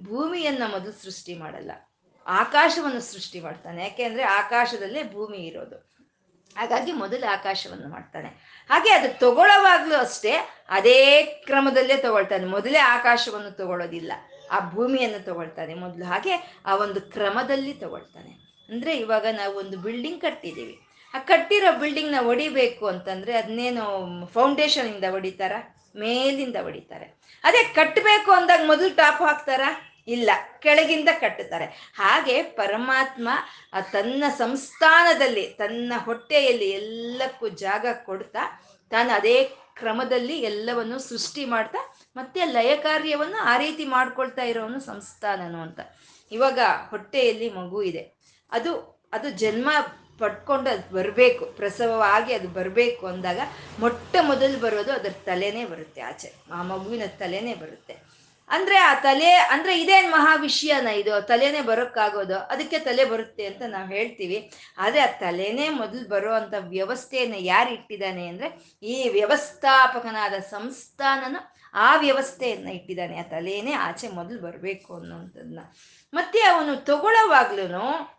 ಭೂಮಿಯನ್ನ ಮೊದಲು ಸೃಷ್ಟಿ ಮಾಡಲ್ಲ. ಆಕಾಶವನ್ನು ಸೃಷ್ಟಿ ಮಾಡ್ತಾನೆ. ಯಾಕೆಂದ್ರೆ ಆಕಾಶದಲ್ಲೇ ಭೂಮಿ ಇರೋದು. ಹಾಗಾಗಿ ಮೊದಲು ಆಕಾಶವನ್ನು ಮಾಡ್ತಾನೆ. ಹಾಗೆ ಅದು ತಗೊಳ್ಳೋವಾಗ್ಲೂ ಅಷ್ಟೇ ಅದೇ ಕ್ರಮದಲ್ಲೇ ತಗೊಳ್ತಾನೆ. ಮೊದಲೇ ಆಕಾಶವನ್ನು ತಗೊಳ್ಳೋದಿಲ್ಲ, ಆ ಭೂಮಿಯನ್ನು ತಗೊಳ್ತಾನೆ. ಮೊದಲು ಹಾಗೆ ಆ ಒಂದು ಕ್ರಮದಲ್ಲಿ ತಗೊಳ್ತಾನೆ. ಅಂದ್ರೆ ಇವಾಗ ನಾವು ಒಂದು ಬಿಲ್ಡಿಂಗ್ ಕಟ್ಟಿದ್ದೀವಿ ಆ ಕಟ್ಟಿರೋ ಬಿಲ್ಡಿಂಗ್ನ ಹೊಡಿಬೇಕು ಅಂತಂದ್ರೆ ಅದನ್ನೇನು ಫೌಂಡೇಶನ್ ಇಂದ ಹೊಡಿತಾರ ಮೇಲಿಂದ ಹೊಡಿತಾರೆ ಅದೇ ಕಟ್ಟಬೇಕು ಅಂದಾಗ ಮೊದಲು ಟಾಪ್ ಹಾಕ್ತಾರ? ಇಲ್ಲ, ಕೆಳಗಿಂದ ಕಟ್ಟುತ್ತಾರೆ. ಹಾಗೆ ಪರಮಾತ್ಮ ತನ್ನ ಸಂಸ್ಥಾನದಲ್ಲಿ, ತನ್ನ ಹೊಟ್ಟೆಯಲ್ಲಿ ಎಲ್ಲಕ್ಕೂ ಜಾಗ ಕೊಡ್ತಾ, ತಾನು ಅದೇ ಕ್ರಮದಲ್ಲಿ ಎಲ್ಲವನ್ನು ಸೃಷ್ಟಿ ಮಾಡ್ತಾ, ಮತ್ತೆ ಲಯ ಕಾರ್ಯವನ್ನು ಆ ರೀತಿ ಮಾಡ್ಕೊಳ್ತಾ ಇರೋನು ಸಂಸ್ಥಾನನು ಅಂತ. ಇವಾಗ ಹೊಟ್ಟೆಯಲ್ಲಿ ಮಗು ಇದೆ. ಅದು ಅದು ಜನ್ಮ ಪಡ್ಕೊಂಡು ಅದು ಬರಬೇಕು, ಪ್ರಸವವಾಗಿ ಅದು ಬರಬೇಕು ಅಂದಾಗ ಮೊಟ್ಟ ಮೊದಲು ಬರೋದು ಅದರ ತಲೆನೇ ಬರುತ್ತೆ, ಆಚೆ, ಆ ಮಗುವಿನ ತಲೆನೇ ಬರುತ್ತೆ. ಅಂದ್ರೆ ಆ ತಲೆ, ಅಂದ್ರೆ ಇದೇನ್ ಮಹಾ ವಿಷಯನ ಇದು? ತಲೆನೇ ಬರೋಕ್ಕಾಗೋದು? ಅದಕ್ಕೆ ತಲೆ ಬರುತ್ತೆ ಅಂತ ನಾವು ಹೇಳ್ತೀವಿ. ಆದ್ರೆ ಆ ತಲೆನೇ ಮೊದಲು ಬರೋ ಅಂತ ವ್ಯವಸ್ಥೆಯನ್ನ ಯಾರು ಇಟ್ಟಿದ್ದಾನೆ ಅಂದ್ರೆ ಈ ವ್ಯವಸ್ಥಾಪಕನಾದ ಸಂಸ್ಥಾನನ ಆ ವ್ಯವಸ್ಥೆಯನ್ನ ಇಟ್ಟಿದ್ದಾನೆ. ಆ ತಲೆನೇ ಆಚೆ ಮೊದಲು ಬರಬೇಕು ಅನ್ನೋಂಥದ್ದನ್ನ ಮತ್ತೆ ಅವನು ತಗೊಳ್ಳೋವಾಗ್ಲೂ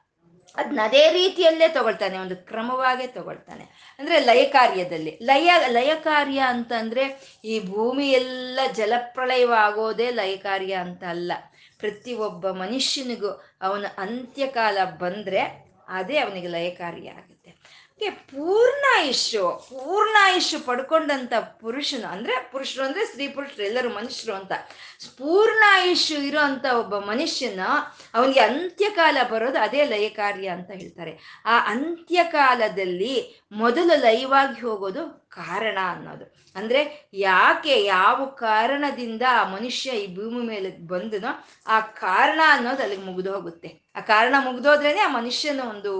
ಅದನ್ನ ಅದೇ ರೀತಿಯಲ್ಲೇ ತಗೊಳ್ತಾನೆ, ಒಂದು ಕ್ರಮವಾಗೇ ತಗೊಳ್ತಾನೆ. ಅಂದ್ರೆ ಲಯ ಕಾರ್ಯದಲ್ಲಿ ಲಯ ಲಯ ಕಾರ್ಯ ಅಂತಂದ್ರೆ ಈ ಭೂಮಿ ಎಲ್ಲ ಜಲಪ್ರಳಯವಾಗೋದೇ ಲಯ ಕಾರ್ಯ ಅಂತ ಅಲ್ಲ. ಪ್ರತಿ ಒಬ್ಬ ಮನುಷ್ಯನಿಗೂ ಅವನ ಅಂತ್ಯಕಾಲ ಬಂದ್ರೆ ಅದೇ ಅವನಿಗೆ ಲಯ ಕಾರ್ಯ ಆಗುತ್ತೆ. ಪೂರ್ಣಾಯುಷ್ಯು ಪೂರ್ಣಾಯುಷು ಪಡ್ಕೊಂಡಂತ ಪುರುಷನು, ಅಂದ್ರೆ ಪುರುಷರು ಅಂದ್ರೆ ಸ್ತ್ರೀ, ಪುರುಷರು, ಎಲ್ಲರೂ ಮನುಷ್ಯರು ಅಂತ. ಪೂರ್ಣಾಯುಷು ಇರೋ ಅಂತ ಒಬ್ಬ ಮನುಷ್ಯನ ಅವನಿಗೆ ಅಂತ್ಯಕಾಲ ಬರೋದು ಅದೇ ಲಯ ಕಾರ್ಯ ಅಂತ ಹೇಳ್ತಾರೆ. ಆ ಅಂತ್ಯಕಾಲದಲ್ಲಿ ಮೊದಲು ಲಯವಾಗಿ ಹೋಗೋದು ಕಾರಣ ಅನ್ನೋದು. ಅಂದ್ರೆ ಯಾಕೆ ಯಾವ ಕಾರಣದಿಂದ ಆ ಮನುಷ್ಯ ಈ ಭೂಮಿ ಮೇಲೆ ಬಂದನೋ ಆ ಕಾರಣ ಅನ್ನೋದು ಅಲ್ಲಿಗೆ ಮುಗಿದು ಹೋಗುತ್ತೆ. ಆ ಕಾರಣ ಮುಗ್ದೋದ್ರೇನೆ ಆ ಮನುಷ್ಯನ ಒಂದು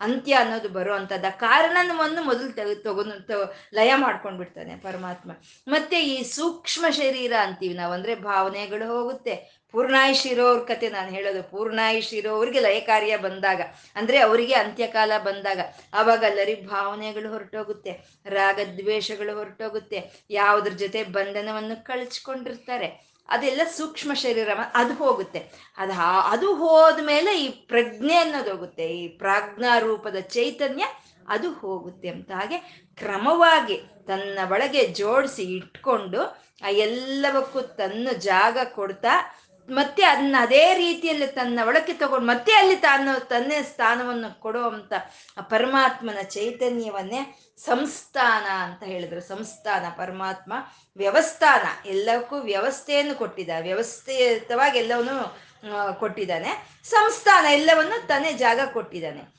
ಅಂತ್ಯ ಅನ್ನೋದು ಬರೋ ಅಂಥದ್ದು ಆ ಕಾರಣವನ್ನು ಮೊದಲು ತೆಗೆ ತಗೊಂಡು ಲಯ ಮಾಡ್ಕೊಂಡು ಬಿಡ್ತಾನೆ ಪರಮಾತ್ಮ. ಮತ್ತೆ ಈ ಸೂಕ್ಷ್ಮ ಶರೀರ ಅಂತೀವಿ ನಾವು, ಅಂದ್ರೆ ಭಾವನೆಗಳು ಹೋಗುತ್ತೆ. ಪೂರ್ಣಾಯುಷ್ ಇರೋವ್ರ ಕತೆ ನಾನು ಹೇಳೋದು. ಪೂರ್ಣಾಯುಷ್ ಇರೋವ್ರಿಗೆ ಲಯ ಕಾರ್ಯ ಬಂದಾಗ, ಅಂದ್ರೆ ಅವರಿಗೆ ಅಂತ್ಯಕಾಲ ಬಂದಾಗ ಆವಾಗ ಲರಿಗ್ ಭಾವನೆಗಳು ಹೊರಟೋಗುತ್ತೆ, ರಾಗದ್ವೇಷಗಳು ಹೊರಟೋಗುತ್ತೆ, ಯಾವುದ್ರ ಜೊತೆ ಬಂಧನವನ್ನು ಕಳ್ಚ್ಕೊಂಡಿರ್ತಾರೆ. ಅದೆಲ್ಲ ಸೂಕ್ಷ್ಮ ಶರೀರ ಅದು ಹೋಗುತ್ತೆ. ಅದು ಅದು ಹೋದ್ಮೇಲೆ ಈ ಪ್ರಜ್ಞೆ ಅನ್ನೋದು ಹೋಗುತ್ತೆ. ಈ ಪ್ರಾಜ್ಞಾ ರೂಪದ ಚೈತನ್ಯ ಅದು ಹೋಗುತ್ತೆ ಅಂತ ಹಾಗೆ ಕ್ರಮವಾಗಿ ತನ್ನ ಒಳಗೆ ಜೋಡಿಸಿ ಇಟ್ಕೊಂಡು, ಆ ಎಲ್ಲವಕ್ಕೂ ತನ್ನ ಜಾಗ ಕೊಡ್ತಾ ಮತ್ತೆ ಅದನ್ನ ಅದೇ ರೀತಿಯಲ್ಲಿ ತನ್ನ ಒಳಕ್ಕೆ ತಗೊಂಡು ಮತ್ತೆ ಅಲ್ಲಿ ತಾನು ತನ್ನೇ ಸ್ಥಾನವನ್ನು ಕೊಡುವಂತ ಪರಮಾತ್ಮನ ಚೈತನ್ಯವನ್ನೇ ಸಂಸ್ಥಾನ ಅಂತ ಹೇಳಿದ್ರು. ಸಂಸ್ಥಾನ, ಪರಮಾತ್ಮ, ವ್ಯವಸ್ಥಾನ. ಎಲ್ಲಕ್ಕೂ ವ್ಯವಸ್ಥೆಯನ್ನು ಕೊಟ್ಟಿದ್ದ ವ್ಯವಸ್ಥಿತವಾಗಿ ಎಲ್ಲವನ್ನು ಕೊಟ್ಟಿದ್ದಾನೆ. ಸಂಸ್ಥಾನ ಎಲ್ಲವನ್ನು ತನ್ನೇ ಜಾಗ ಕೊಟ್ಟಿದ್ದಾನೆ.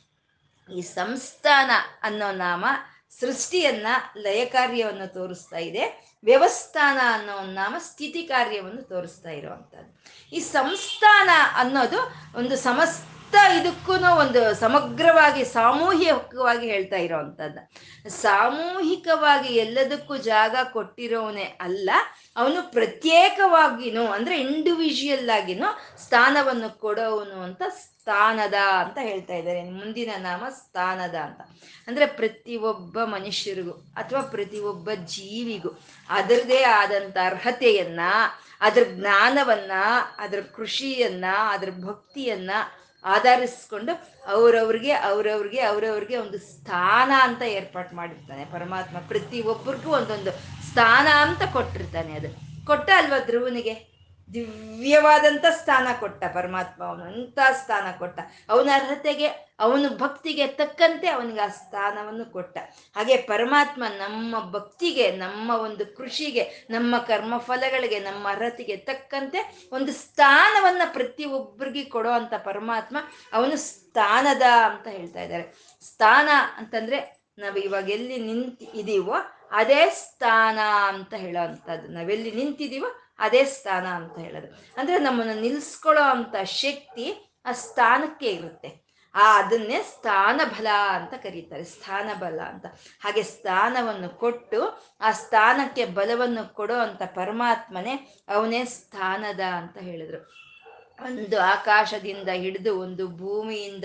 ಈ ಸಂಸ್ಥಾನ ಅನ್ನೋ ನಾಮ ಸೃಷ್ಟಿಯನ್ನ ಲಯ ಕಾರ್ಯವನ್ನು ತೋರಿಸ್ತಾ ಇದೆ, ವ್ಯವಸ್ಥಾನ ಅನ್ನೋ ನಾಮ ಸ್ಥಿತಿ ಕಾರ್ಯವನ್ನು ತೋರಿಸ್ತಾ ಇರುವಂಥದ್ದು ಈ ಸಂಸ್ಥಾನ ಅನ್ನೋದು ಒಂದು ಸಮಸ್ತ ಇದಕ್ಕೂ ಒಂದು ಸಮಗ್ರವಾಗಿ, ಸಾಮೂಹಿಕವಾಗಿ ಹೇಳ್ತಾ ಇರೋವಂಥದ್ದು. ಸಾಮೂಹಿಕವಾಗಿ ಎಲ್ಲದಕ್ಕೂ ಜಾಗ ಕೊಟ್ಟಿರೋವನೇ ಅಲ್ಲ, ಅವನು ಪ್ರತ್ಯೇಕವಾಗಿನೂ, ಅಂದ್ರೆ ಇಂಡಿವಿಜುವಲ್ ಆಗಿನೂ ಸ್ಥಾನವನ್ನು ಕೊಡೋವನು ಅಂತ ಸ್ಥಾನದ ಅಂತ ಹೇಳ್ತಾ ಇದ್ದಾರೆ. ಮುಂದಿನ ನಾಮ ಸ್ಥಾನದ ಅಂತ. ಅಂದ್ರೆ ಪ್ರತಿಯೊಬ್ಬ ಮನುಷ್ಯರಿಗೂ ಅಥವಾ ಪ್ರತಿಯೊಬ್ಬ ಜೀವಿಗೂ ಅದರದೇ ಆದಂತ ಅರ್ಹತೆಯನ್ನ, ಅದ್ರ ಜ್ಞಾನವನ್ನ, ಅದ್ರ ಕೃಷಿಯನ್ನ, ಅದ್ರ ಭಕ್ತಿಯನ್ನ ಆಧರಿಸ್ಕೊಂಡು ಅವ್ರವ್ರಿಗೆ ಅವ್ರವ್ರಿಗೆ ಅವ್ರವ್ರಿಗೆ ಒಂದು ಸ್ಥಾನ ಅಂತ ಏರ್ಪಾಟ್ ಮಾಡಿರ್ತಾನೆ. ಪರಮಾತ್ಮ ಪ್ರತಿ ಒಬ್ಬರಿಗೂ ಒಂದೊಂದು ಸ್ಥಾನ ಅಂತ ಕೊಟ್ಟಿರ್ತಾನೆ ಅದು. ಕೊಟ್ಟ ಅಲ್ವಾ ಧ್ರುವನಿಗೆ? ದಿವ್ಯವಾದಂಥ ಸ್ಥಾನ ಕೊಟ್ಟ ಪರಮಾತ್ಮ ಅವನು ಅಂಥ ಸ್ಥಾನ ಕೊಟ್ಟ. ಅವನ ಅರ್ಹತೆಗೆ, ಅವನ ಭಕ್ತಿಗೆ ತಕ್ಕಂತೆ ಅವನಿಗೆ ಆ ಸ್ಥಾನವನ್ನು ಕೊಟ್ಟ. ಹಾಗೆ ಪರಮಾತ್ಮ ನಮ್ಮ ಭಕ್ತಿಗೆ, ನಮ್ಮ ಒಂದು ಕೃಷಿಗೆ, ನಮ್ಮ ಕರ್ಮಫಲಗಳಿಗೆ, ನಮ್ಮ ಅರ್ಹತೆಗೆ ತಕ್ಕಂತೆ ಒಂದು ಸ್ಥಾನವನ್ನು ಪ್ರತಿ ಒಬ್ಬರಿಗೆ ಕೊಡೋ ಅಂತ ಪರಮಾತ್ಮ ಅವನು ಸ್ಥಾನದ ಅಂತ ಹೇಳ್ತಾ ಇದ್ದಾರೆ. ಸ್ಥಾನ ಅಂತಂದ್ರೆ ನಾವು ಇವಾಗ ಎಲ್ಲಿ ನಿಂತ, ಇದೀವೋ ಅದೇ ಸ್ಥಾನ ಅಂತ ಹೇಳೋ ಅಂಥದ್ದು. ನಾವೆಲ್ಲಿ ನಿಂತಿದೀವೋ ಅದೇ ಸ್ಥಾನ ಅಂತ ಹೇಳೋದು. ಅಂದ್ರೆ ನಮ್ಮನ್ನು ನಿಲ್ಸ್ಕೊಳ್ಳೋ ಅಂತ ಶಕ್ತಿ ಆ ಸ್ಥಾನಕ್ಕೆ ಇರುತ್ತೆ. ಆ ಅದನ್ನೇ ಸ್ಥಾನ ಬಲ ಅಂತ ಕರೀತಾರೆ. ಸ್ಥಾನ ಬಲ ಅಂತ. ಹಾಗೆ ಸ್ಥಾನವನ್ನು ಕೊಟ್ಟು ಆ ಸ್ಥಾನಕ್ಕೆ ಬಲವನ್ನು ಕೊಡೋ ಅಂತ ಪರಮಾತ್ಮನೇ ಅವನೇ ಸ್ಥಾನದ ಅಂತ ಹೇಳಿದ್ರು. ಒಂದು ಆಕಾಶದಿಂದ ಹಿಡಿದು ಒಂದು ಭೂಮಿಯಿಂದ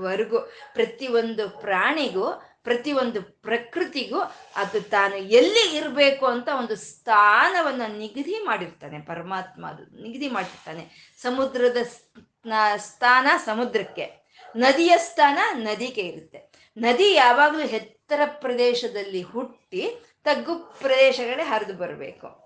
ವರೆಗೂ ಪ್ರತಿಯೊಂದು ಪ್ರಾಣಿಗೂ ಪ್ರತಿಯೊಂದು ಪ್ರಕೃತಿಗೂ ಅದು ತಾನು ಎಲ್ಲಿ ಇರಬೇಕು ಅಂತ ಒಂದು ಸ್ಥಾನವನ್ನು ನಿಗದಿ ಮಾಡಿರ್ತಾನೆ, ಪರಮಾತ್ಮ ಅದು ನಿಗದಿ ಮಾಡಿರ್ತಾನೆ. ಸಮುದ್ರದ ಸ್ಥಾನ ಸಮುದ್ರಕ್ಕೆ, ನದಿಯ ಸ್ಥಾನ ನದಿಗೆ ಇರುತ್ತೆ. ನದಿ ಯಾವಾಗಲೂ ಎತ್ತರ ಪ್ರದೇಶದಲ್ಲಿ ಹುಟ್ಟಿ ತಗ್ಗು ಪ್ರದೇಶಗಳೇ ಹರಿದು ಬರಬೇಕು.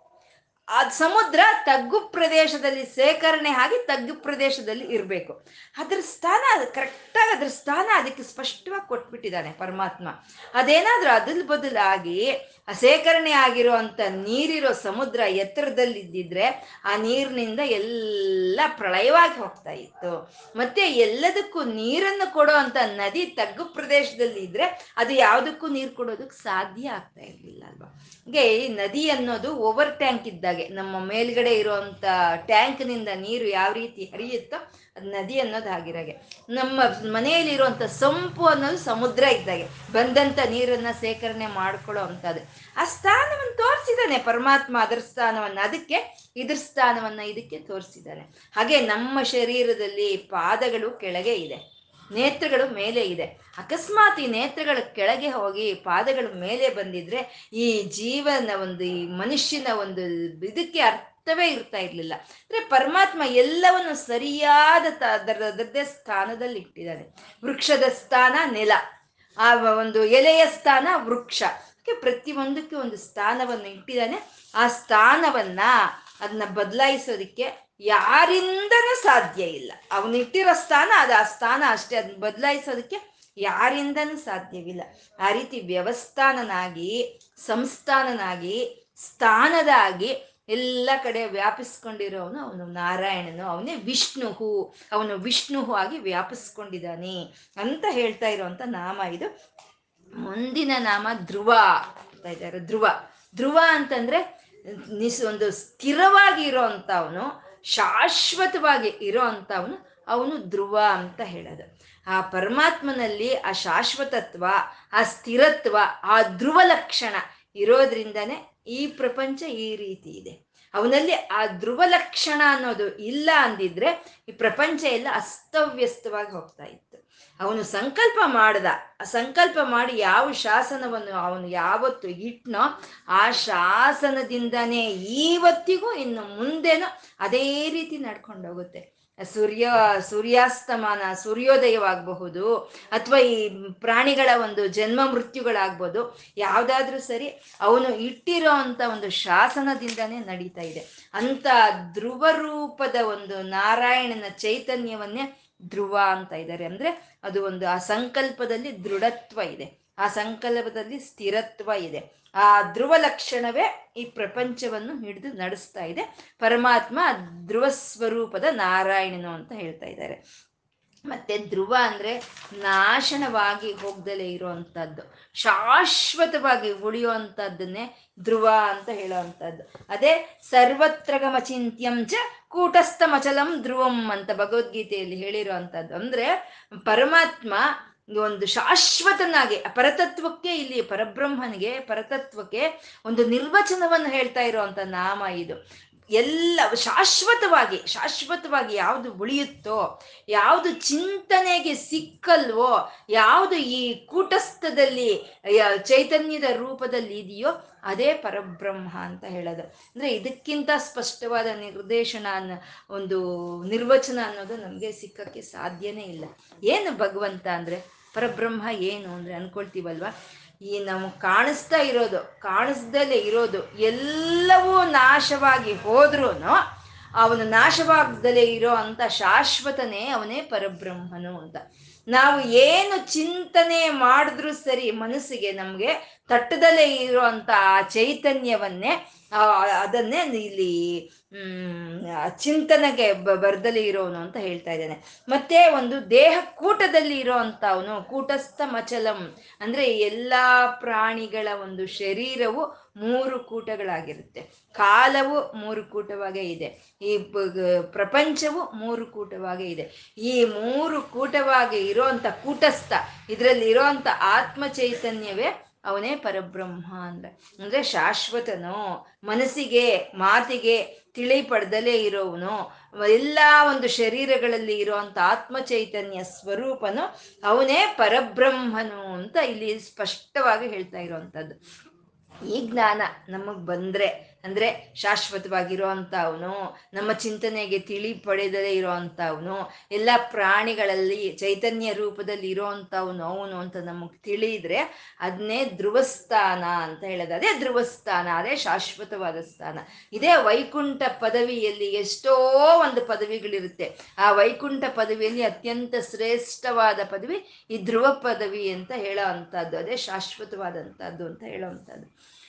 ಆ ಸಮುದ್ರ ತಗ್ಗು ಪ್ರದೇಶದಲ್ಲಿ ಶೇಖರಣೆ ಆಗಿ ತಗ್ಗು ಪ್ರದೇಶದಲ್ಲಿ ಇರಬೇಕು. ಅದ್ರ ಸ್ಥಾನ ಕರೆಕ್ಟಾಗಿ ಅದ್ರ ಸ್ಥಾನ ಅದಕ್ಕೆ ಸ್ಪಷ್ಟವಾಗಿ ಕೊಟ್ಬಿಟ್ಟಿದ್ದಾನೆ ಪರಮಾತ್ಮ. ಅದೇನಾದರೂ ಅದಲ್ ಬದಲಾಗಿ ಸೇಕರಣೆ ಆಗಿರುವಂತ ನೀರಿರೋ ಸಮುದ್ರ ಎತ್ತರದಲ್ಲಿ ಇದ್ದಿದ್ರೆ ಆ ನೀರಿನಿಂದ ಎಲ್ಲ ಪ್ರಳಯವಾಗಿ ಹೋಗ್ತಾ ಇತ್ತು. ಮತ್ತೆ ಎಲ್ಲದಕ್ಕೂ ನೀರನ್ನು ಕೊಡೋ ಅಂತ ನದಿ ತಗ್ಗು ಪ್ರದೇಶದಲ್ಲಿ ಇದ್ರೆ ಅದು ಯಾವುದಕ್ಕೂ ನೀರು ಕೊಡೋದಕ್ಕೆ ಸಾಧ್ಯ ಆಗ್ತಾ ಇರಲಿಲ್ಲ ಅಲ್ವಾ? ಹೀಗೆ ಈ ನದಿ ಅನ್ನೋದು ಓವರ್ ಟ್ಯಾಂಕ್ ಇದ್ದಾಗೆ. ನಮ್ಮ ಮೇಲ್ಗಡೆ ಇರುವಂತ ಟ್ಯಾಂಕ್ನಿಂದ ನೀರು ಯಾವ ರೀತಿ ಹರಿಯುತ್ತೋ ಅದು ನದಿ ಅನ್ನೋದು ಆಗಿರಾಗೆ ನಮ್ಮ ಮನೆಯಲ್ಲಿರುವಂಥ ಸಂಪು ಅನ್ನೋದು ಸಮುದ್ರ ಇದ್ದಾಗೆ. ಬಂದಂಥ ನೀರನ್ನು ಸೇಕರಣೆ ಮಾಡ್ಕೊಳ್ಳೋ ಅಂಥದ್ದು. ಆ ಸ್ಥಾನವನ್ನು ತೋರಿಸಿದ್ದಾನೆ ಪರಮಾತ್ಮ ಅದರ ಸ್ಥಾನವನ್ನು. ಅದಕ್ಕೆ ಇದ್ರ ಸ್ಥಾನವನ್ನು ಇದಕ್ಕೆ ತೋರಿಸಿದ್ದಾನೆ. ಹಾಗೆ ನಮ್ಮ ಶರೀರದಲ್ಲಿ ಪಾದಗಳು ಕೆಳಗೆ ಇದೆ. ನೇತ್ರಗಳು ಮೇಲೆ ಇದೆ. ಅಕಸ್ಮಾತ್ ಈ ನೇತ್ರಗಳ ಕೆಳಗೆ ಹೋಗಿ ಪಾದಗಳು ಮೇಲೆ ಬಂದಿದ್ರೆ ಈ ಜೀವನ ಒಂದು ಈ ಮನುಷ್ಯನ ಒಂದು ಇದಕ್ಕೆ ಅರ್ಥವೇ ಇರ್ತಾ ಇರ್ಲಿಲ್ಲ. ಅಂದ್ರೆ ಪರಮಾತ್ಮ ಎಲ್ಲವನ್ನು ಸರಿಯಾದ ಅದರದ್ದೇ ಸ್ಥಾನದಲ್ಲಿ ಇಟ್ಟಿದ್ದಾನೆ. ವೃಕ್ಷದ ಸ್ಥಾನ ನೆಲ. ಆ ಒಂದು ಎಲೆಯ ಸ್ಥಾನ ವೃಕ್ಷ. ಪ್ರತಿಯೊಂದಕ್ಕೆ ಒಂದು ಸ್ಥಾನವನ್ನು ಇಟ್ಟಿದ್ದಾನೆ. ಆ ಸ್ಥಾನವನ್ನ ಅದನ್ನ ಬದಲಾಯಿಸೋದಿಕ್ಕೆ ಯಾರಿಂದನೂ ಸಾಧ್ಯ ಇಲ್ಲ. ಅವನಿಟ್ಟಿರೋ ಸ್ಥಾನ, ಅದು ಆ ಸ್ಥಾನ ಅಷ್ಟೇ. ಅದನ್ನ ಬದಲಾಯಿಸೋದಕ್ಕೆ ಯಾರಿಂದನೂ ಸಾಧ್ಯವಿಲ್ಲ. ಆ ರೀತಿ ವ್ಯವಸ್ಥಾನನಾಗಿ, ಸಂಸ್ಥಾನನಾಗಿ, ಸ್ಥಾನದಾಗಿ ಎಲ್ಲ ಕಡೆ ವ್ಯಾಪಿಸ್ಕೊಂಡಿರೋವನು ಅವನು ನಾರಾಯಣನು. ಅವನೇ ವಿಷ್ಣುಹು. ಅವನು ವಿಷ್ಣುಹು ಆಗಿ ವ್ಯಾಪಿಸ್ಕೊಂಡಿದ್ದಾನೆ ಅಂತ ಹೇಳ್ತಾ ಇರುವಂತ ನಾಮ ಇದು. ಮುಂದಿನ ನಾಮ ಧ್ರುವ ಅಂತ ಇದ್ದಾರೆ. ಧ್ರುವ. ಧ್ರುವ ಅಂತಂದ್ರೆ ನಿಸ್ ಒಂದು ಸ್ಥಿರವಾಗಿ ಇರೋ ಶಾಶ್ವತವಾಗಿ ಇರೋ ಅವನು ಧ್ರುವ ಅಂತ ಹೇಳೋದು. ಆ ಪರಮಾತ್ಮನಲ್ಲಿ ಆ ಶಾಶ್ವತತ್ವ, ಆ ಸ್ಥಿರತ್ವ, ಆ ಧ್ರುವ ಲಕ್ಷಣ ಇರೋದ್ರಿಂದನೇ ಈ ಪ್ರಪಂಚ ಈ ರೀತಿ ಇದೆ. ಅವನಲ್ಲಿ ಆ ಧ್ರುವ ಲಕ್ಷಣ ಅನ್ನೋದು ಇಲ್ಲ ಅಂದಿದ್ರೆ ಈ ಪ್ರಪಂಚ ಎಲ್ಲ ಅಸ್ತವ್ಯಸ್ತವಾಗಿ ಹೋಗ್ತಾ ಇತ್ತು. ಅವನು ಸಂಕಲ್ಪ ಮಾಡ್ದ. ಸಂಕಲ್ಪ ಮಾಡಿ ಯಾವ ಶಾಸನವನ್ನು ಅವನು ಯಾವತ್ತು ಇಟ್ನೋ ಆ ಶಾಸನದಿಂದನೇ ಈವತ್ತಿಗೂ ಇನ್ನು ಮುಂದೆನೂ ಅದೇ ರೀತಿ ನಡ್ಕೊಂಡು ಹೋಗುತ್ತೆ. ಸೂರ್ಯ, ಸೂರ್ಯಾಸ್ತಮಾನ, ಸೂರ್ಯೋದಯವಾಗಬಹುದು, ಅಥವಾ ಈ ಪ್ರಾಣಿಗಳ ಒಂದು ಜನ್ಮ ಮೃತ್ಯುಗಳಾಗ್ಬೋದು, ಯಾವುದಾದ್ರೂ ಸರಿ ಅವನು ಇಟ್ಟಿರೋ ಅಂತ ಒಂದು ಶಾಸನದಿಂದನೇ ನಡೀತಾ ಇದೆ. ಅಂತ ಧ್ರುವ ರೂಪದ ಒಂದು ನಾರಾಯಣನ ಚೈತನ್ಯವನ್ನೇ ಧ್ರುವ ಅಂತ ಇದ್ದಾರೆ. ಅಂದ್ರೆ ಅದು ಒಂದು ಆ ಸಂಕಲ್ಪದಲ್ಲಿ ದೃಢತ್ವ ಇದೆ. ಆ ಸಂಕಲ್ಪದಲ್ಲಿ ಸ್ಥಿರತ್ವ ಇದೆ. ಆ ಧ್ರುವ ಲಕ್ಷಣವೇ ಈ ಪ್ರಪಂಚವನ್ನು ಹಿಡಿದು ನಡೆಸ್ತಾ ಇದೆ. ಪರಮಾತ್ಮ ಧ್ರುವ ಸ್ವರೂಪದ ನಾರಾಯಣನು ಅಂತ ಹೇಳ್ತಾ ಇದ್ದಾರೆ. ಮತ್ತೆ ಧ್ರುವ ಅಂದ್ರೆ ನಾಶನವಾಗಿ ಹೋಗ್ದಲೇ ಇರುವಂತಹದ್ದು, ಶಾಶ್ವತವಾಗಿ ಉಳಿಯುವಂತಹದ್ದನ್ನೇ ಧ್ರುವ ಅಂತ ಹೇಳುವಂಥದ್ದು ಅದೇ ಸರ್ವತ್ರ ಚಿಂತ್ಯಂ ಚ ಕೂಟಸ್ಥಮಚಲಂ ಧ್ರುವಂ ಅಂತ ಭಗವದ್ಗೀತೆಯಲ್ಲಿ ಹೇಳಿರುವಂಥದ್ದು ಅಂದ್ರೆ ಪರಮಾತ್ಮ ಒಂದು ಶಾಶ್ವತನಾಗಿ ಪರತತ್ವಕ್ಕೆ ಇಲ್ಲಿ ಪರಬ್ರಹ್ಮನಿಗೆ, ಪರತತ್ವಕ್ಕೆ ಒಂದು ನಿರ್ವಚನವನ್ನು ಹೇಳ್ತಾ ಇರುವಂತ ನಾಮ ಇದು. ಎಲ್ಲ ಶಾಶ್ವತವಾಗಿ ಶಾಶ್ವತವಾಗಿ ಯಾವುದು ಉಳಿಯುತ್ತೋ, ಯಾವುದು ಚಿಂತನೆಗೆ ಸಿಕ್ಕಲ್ವೋ, ಯಾವುದು ಈ ಕೂಟಸ್ಥದಲ್ಲಿ ಚೈತನ್ಯದ ರೂಪದಲ್ಲಿ ಇದೆಯೋ, ಅದೇ ಪರಬ್ರಹ್ಮ ಅಂತ ಹೇಳೋದು. ಅಂದ್ರೆ ಇದಕ್ಕಿಂತ ಸ್ಪಷ್ಟವಾದ ನಿರ್ದೇಶನ ಒಂದು ನಿರ್ವಚನ ಅನ್ನೋದು ನಮಗೆ ಸಿಕ್ಕಕ್ಕೆ ಸಾಧ್ಯನೇ ಇಲ್ಲ. ಏನು ಭಗವಂತ ಅಂದ್ರೆ ಪರಬ್ರಹ್ಮ ಏನು ಅಂದ್ರೆ ಅನ್ಕೊಳ್ತೀವಲ್ವಾ? ಈ ನಮಗೆ ಕಾಣಿಸ್ತಾ ಇರೋದು ಕಾಣಿಸ್ದಲೇ ಇರೋದು, ಎಲ್ಲವೂ ನಾಶವಾಗಿ ಹೋದ್ರೂ ಅವನು ನಾಶವಾಗ್ದಲೇ ಇರೋ ಅಂತ ಶಾಶ್ವತನೇ ಅವನೇ ಪರಬ್ರಹ್ಮನು ಅಂತ. ನಾವು ಏನು ಚಿಂತನೆ ಮಾಡಿದ್ರು ಸರಿ ಮನಸ್ಸಿಗೆ ನಮಗೆ ತಟ್ಟದಲ್ಲೇ ಇರೋ ಅಂತ ಆ ಚೈತನ್ಯವನ್ನೇ ಅದನ್ನೇ ಇಲ್ಲಿ ಚಿಂತನೆಗೆ ಬರದಲ್ಲಿ ಇರೋನು ಅಂತ ಹೇಳ್ತಾ ಇದ್ದಾನೆ. ಮತ್ತೆ ಒಂದು ದೇಹ ಕೂಟದಲ್ಲಿ ಇರೋ ಕೂಟಸ್ಥ ಮಚಲಂ, ಅಂದ್ರೆ ಎಲ್ಲಾ ಪ್ರಾಣಿಗಳ ಒಂದು ಶರೀರವು ಮೂರು ಕೂಟಗಳಾಗಿರುತ್ತೆ. ಕಾಲವು ಮೂರು ಕೂಟವಾಗೇ ಇದೆ. ಈ ಪ್ರಪಂಚವು ಮೂರು ಕೂಟವಾಗೇ ಇದೆ. ಈ ಮೂರು ಕೂಟವಾಗಿ ಇರೋಂಥ ಕೂಟಸ್ಥ, ಇದರಲ್ಲಿ ಇರೋಂಥ ಆತ್ಮ ಚೈತನ್ಯವೇ ಅವನೇ ಪರಬ್ರಹ್ಮ ಅಂದ್ರೆ. ಅಂದ್ರೆ ಶಾಶ್ವತನು, ಮನಸ್ಸಿಗೆ, ಮಾತಿಗೆ ತಿಳಿ ಪಡೆದಲೇ ಇರೋವನು. ಎಲ್ಲ ಒಂದು ಶರೀರಗಳಲ್ಲಿ ಇರುವಂತ ಆತ್ಮ ಚೈತನ್ಯ ಸ್ವರೂಪನು ಅವನೇ ಪರಬ್ರಹ್ಮನು ಅಂತ ಇಲ್ಲಿ ಸ್ಪಷ್ಟವಾಗಿ ಹೇಳ್ತಾ ಇರುವಂತದ್ದು. ಈ ಜ್ಞಾನ ನಮಗ್ ಬಂದ್ರೆ ಅಂದ್ರೆ ಶಾಶ್ವತವಾಗಿರೋ ಅವನು ನಮ್ಮ ಚಿಂತನೆಗೆ ತಿಳಿ ಪಡೆದರೆ ಇರೋ ಅವನು ಎಲ್ಲ ಪ್ರಾಣಿಗಳಲ್ಲಿ ಚೈತನ್ಯ ರೂಪದಲ್ಲಿ ಇರೋ ಅವನು ಅಂತ ನಮಗೆ ತಿಳಿದ್ರೆ ಅದನ್ನೇ ಧ್ರುವಸ್ಥಾನ ಅಂತ ಹೇಳೋದು. ಅದೇ ಧ್ರುವಸ್ಥಾನ, ಅದೇ ಶಾಶ್ವತವಾದ ಸ್ಥಾನ. ಇದೇ ವೈಕುಂಠ ಪದವಿಯಲ್ಲಿ ಎಷ್ಟೋ ಒಂದು ಪದವಿಗಳಿರುತ್ತೆ. ಆ ವೈಕುಂಠ ಪದವಿಯಲ್ಲಿ ಅತ್ಯಂತ ಶ್ರೇಷ್ಠವಾದ ಪದವಿ ಈ ಧ್ರುವ ಪದವಿ ಅಂತ ಹೇಳೋ ಅಂಥದ್ದು, ಅದೇ ಶಾಶ್ವತವಾದಂಥದ್ದು ಅಂತ ಹೇಳೋ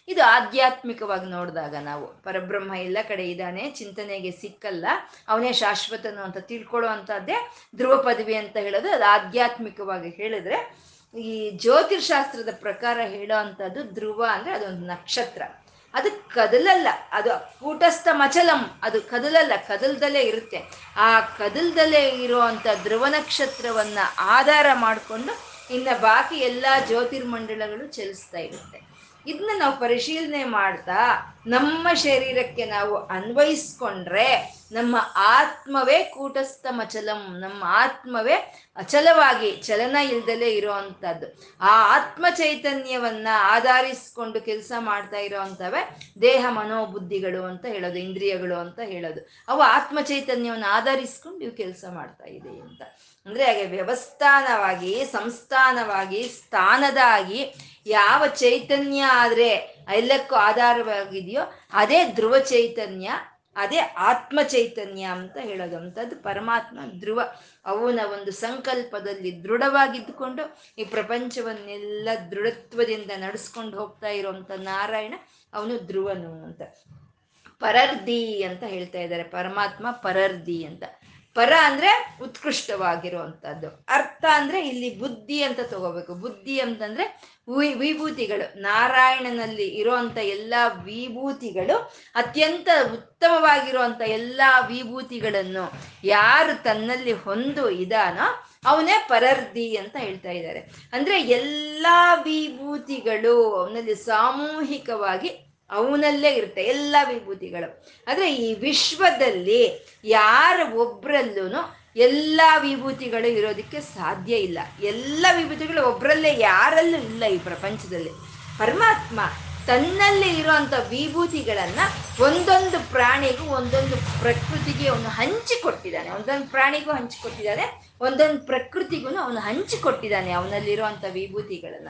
ಇದು ಆಧ್ಯಾತ್ಮಿಕವಾಗಿ ನೋಡಿದಾಗ ನಾವು ಪರಬ್ರಹ್ಮ ಎಲ್ಲ ಕಡೆ ಇದ್ದಾನೆ, ಚಿಂತನೆಗೆ ಸಿಕ್ಕಲ್ಲ, ಅವನೇ ಶಾಶ್ವತನು ಅಂತ ತಿಳ್ಕೊಳ್ಳೋ ಅಂತದ್ದೇ ಧ್ರುವ ಪದವಿ ಅಂತ ಹೇಳೋದು. ಅದು ಆಧ್ಯಾತ್ಮಿಕವಾಗಿ ಹೇಳಿದ್ರೆ ಈ ಜ್ಯೋತಿರ್ಶಾಸ್ತ್ರದ ಪ್ರಕಾರ ಹೇಳೋ ಅಂಥದ್ದು ಧ್ರುವ ಅಂದ್ರೆ ಅದೊಂದು ನಕ್ಷತ್ರ. ಅದು ಕದಲಲ್ಲ, ಅದು ಕೂಟಸ್ಥ ಮಚಲಂ, ಅದು ಕದಲಲ್ಲ, ಕದಲ್ದಲ್ಲೇ ಇರುತ್ತೆ. ಆ ಕದಲ್ದಲ್ಲೇ ಇರುವಂತ ಧ್ರುವ ನಕ್ಷತ್ರವನ್ನ ಆಧಾರ ಮಾಡಿಕೊಂಡು ಇನ್ನು ಬಾಕಿ ಎಲ್ಲ ಜ್ಯೋತಿರ್ಮಂಡಲಗಳು ಚಲಿಸ್ತಾ ಇರುತ್ತೆ. ಇದನ್ನ ನಾವು ಪರಿಶೀಲನೆ ಮಾಡ್ತಾ ನಮ್ಮ ಶರೀರಕ್ಕೆ ನಾವು ಅನ್ವಯಿಸ್ಕೊಂಡ್ರೆ ನಮ್ಮ ಆತ್ಮವೇ ಕೂಟಸ್ಥ ಮಚಲಂ, ನಮ್ಮ ಆತ್ಮವೇ ಅಚಲವಾಗಿ ಚಲನ ಇಲ್ದಲೇ ಇರುವಂತದ್ದು ಆ ಆತ್ಮ ಚೈತನ್ಯವನ್ನ ಆಧರಿಸ್ಕೊಂಡು ಕೆಲಸ ಮಾಡ್ತಾ ಇರೋವಂಥವೇ ದೇಹ ಮನೋಬುದ್ಧಿಗಳು ಅಂತ ಹೇಳೋದು, ಇಂದ್ರಿಯಗಳು ಅಂತ ಹೇಳೋದು. ಅವು ಆತ್ಮ ಚೈತನ್ಯವನ್ನು ಆಧರಿಸ್ಕೊಂಡು ಇವು ಕೆಲಸ ಮಾಡ್ತಾ ಇದೆ ಅಂತ. ಅಂದ್ರೆ ಹಾಗೆ ವ್ಯವಸ್ಥಾನವಾಗಿ, ಸಂಸ್ಥಾನವಾಗಿ, ಸ್ಥಾನದಾಗಿ ಯಾವ ಚೈತನ್ಯ ಆದ್ರೆ ಎಲ್ಲಕ್ಕೂ ಆಧಾರವಾಗಿದೆಯೋ ಅದೇ ಧ್ರುವ ಚೈತನ್ಯ, ಅದೇ ಆತ್ಮ ಚೈತನ್ಯ ಅಂತ ಹೇಳೋದು. ಅಂತದ್ದು ಪರಮಾತ್ಮ ಧ್ರುವ. ಅವನ ಒಂದು ಸಂಕಲ್ಪದಲ್ಲಿ ದೃಢವಾಗಿದ್ದುಕೊಂಡು ಈ ಪ್ರಪಂಚವನ್ನೆಲ್ಲ ದೃಢತ್ವದಿಂದ ನಡೆಸ್ಕೊಂಡು ಹೋಗ್ತಾ ಇರುವಂತ ನಾರಾಯಣ ಅವನು ಧ್ರುವನು ಅಂತ. ಪರರ್ದಿ ಅಂತ ಹೇಳ್ತಾ ಇದ್ದಾರೆ. ಪರಮಾತ್ಮ ಪರರ್ದಿ ಅಂತ. ಪರ ಅಂದ್ರೆ ಉತ್ಕೃಷ್ಟವಾಗಿರುವಂತಹದ್ದು. ಅರ್ಥ ಅಂದ್ರೆ ಇಲ್ಲಿ ಬುದ್ಧಿ ಅಂತ ತಗೋಬೇಕು. ಬುದ್ಧಿ ಅಂತಂದ್ರೆ ವಿಭೂತಿಗಳು. ನಾರಾಯಣನಲ್ಲಿ ಇರುವಂತ ಎಲ್ಲಾ ವಿಭೂತಿಗಳು ಅತ್ಯಂತ ಉತ್ತಮವಾಗಿರುವಂತ ಎಲ್ಲಾ ವಿಭೂತಿಗಳನ್ನು ಯಾರು ತನ್ನಲ್ಲಿ ಹೊಂದು ಇದಾನೋ ಅವನೇ ಪರರ್ದಿ ಅಂತ ಹೇಳ್ತಾ ಇದ್ದಾರೆ. ಅಂದ್ರೆ ಎಲ್ಲಾ ವಿಭೂತಿಗಳು ಅವನಲ್ಲಿ ಸಾಮೂಹಿಕವಾಗಿ ಅವನಲ್ಲೇ ಇರುತ್ತೆ ಎಲ್ಲ ವಿಭೂತಿಗಳು. ಆದರೆ ಈ ವಿಶ್ವದಲ್ಲಿ ಯಾರ ಒಬ್ರಲ್ಲೂ ಎಲ್ಲ ವಿಭೂತಿಗಳು ಇರೋದಕ್ಕೆ ಸಾಧ್ಯ ಇಲ್ಲ. ಎಲ್ಲ ವಿಭೂತಿಗಳು ಒಬ್ಬರಲ್ಲೇ ಯಾರಲ್ಲೂ ಇಲ್ಲ ಈ ಪ್ರಪಂಚದಲ್ಲಿ. ಪರಮಾತ್ಮ ತನ್ನಲ್ಲಿ ಇರುವಂತ ವಿಭೂತಿಗಳನ್ನ ಒಂದೊಂದು ಪ್ರಾಣಿಗೂ ಒಂದೊಂದು ಪ್ರಕೃತಿಗೆ ಅವನು ಹಂಚಿಕೊಟ್ಟಿದ್ದಾನೆ. ಒಂದೊಂದು ಪ್ರಾಣಿಗೂ ಹಂಚಿಕೊಟ್ಟಿದ್ದಾನೆ, ಒಂದೊಂದು ಪ್ರಕೃತಿಗೂ ಅವನು ಹಂಚಿಕೊಟ್ಟಿದ್ದಾನೆ ಅವನಲ್ಲಿರುವಂಥ ವಿಭೂತಿಗಳನ್ನ.